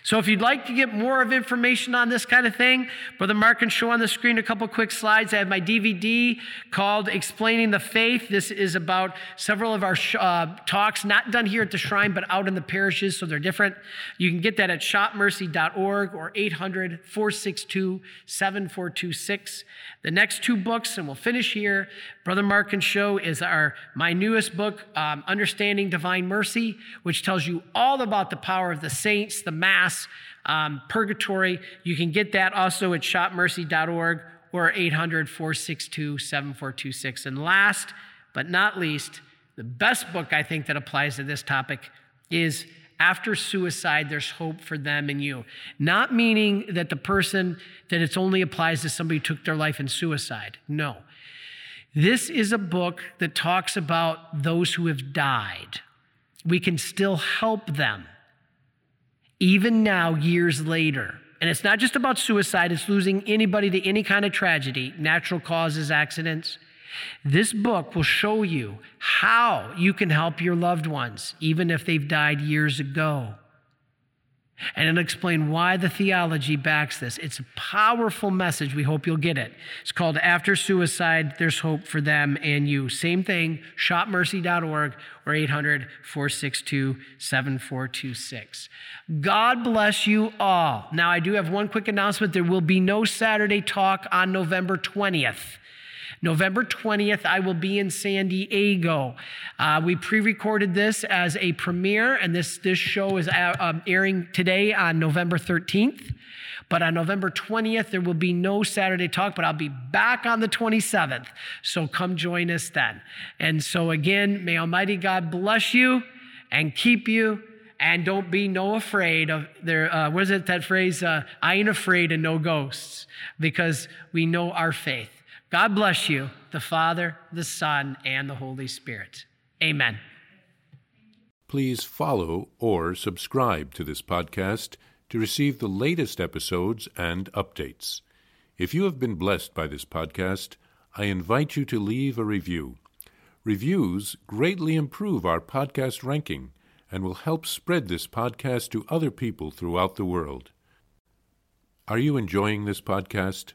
So if you'd like to get more of information on this kind of thing, Brother Mark can show on the screen a couple quick slides. I have my DVD called Explaining the Faith. This is about several of our uh, talks, not done here at the shrine, but out in the parishes, so they're different. You can get that at shopmercy.org or 800 462 7426. The next two books, and we'll finish here. Brother Mark can show is our my newest book, um, Understanding Divine Mercy, which tells you all about the power of the saints, the Mass, um, purgatory. You can get that also at shopmercy.org or 800 462 7426. And last but not least, the best book I think that applies to this topic is after suicide, there's hope for them and you. Not meaning that the person, that it only applies to somebody who took their life in suicide. No. This is a book that talks about those who have died. We can still help them, even now, years later. And it's not just about suicide, it's losing anybody to any kind of tragedy, natural causes, accidents. This book will show you how you can help your loved ones, even if they've died years ago. And it'll explain why the theology backs this. It's a powerful message. We hope you'll get it. It's called After Suicide, There's Hope for Them and You. Same thing, shopmercy.org or 800 462 7426. God bless you all. Now, I do have one quick announcement. There will be no Saturday talk on November 20th. November 20th, I will be in San Diego. Uh, we pre recorded this as a premiere, and this, this show is uh, um, airing today on November 13th. But on November 20th, there will be no Saturday talk, but I'll be back on the 27th. So come join us then. And so, again, may Almighty God bless you and keep you and don't be no afraid of there uh, what is it that phrase uh, i ain't afraid of no ghosts because we know our faith God bless you, the Father, the Son, and the Holy Spirit. Amen. Please follow or subscribe to this podcast to receive the latest episodes and updates. If you have been blessed by this podcast, I invite you to leave a review. Reviews greatly improve our podcast ranking and will help spread this podcast to other people throughout the world. Are you enjoying this podcast?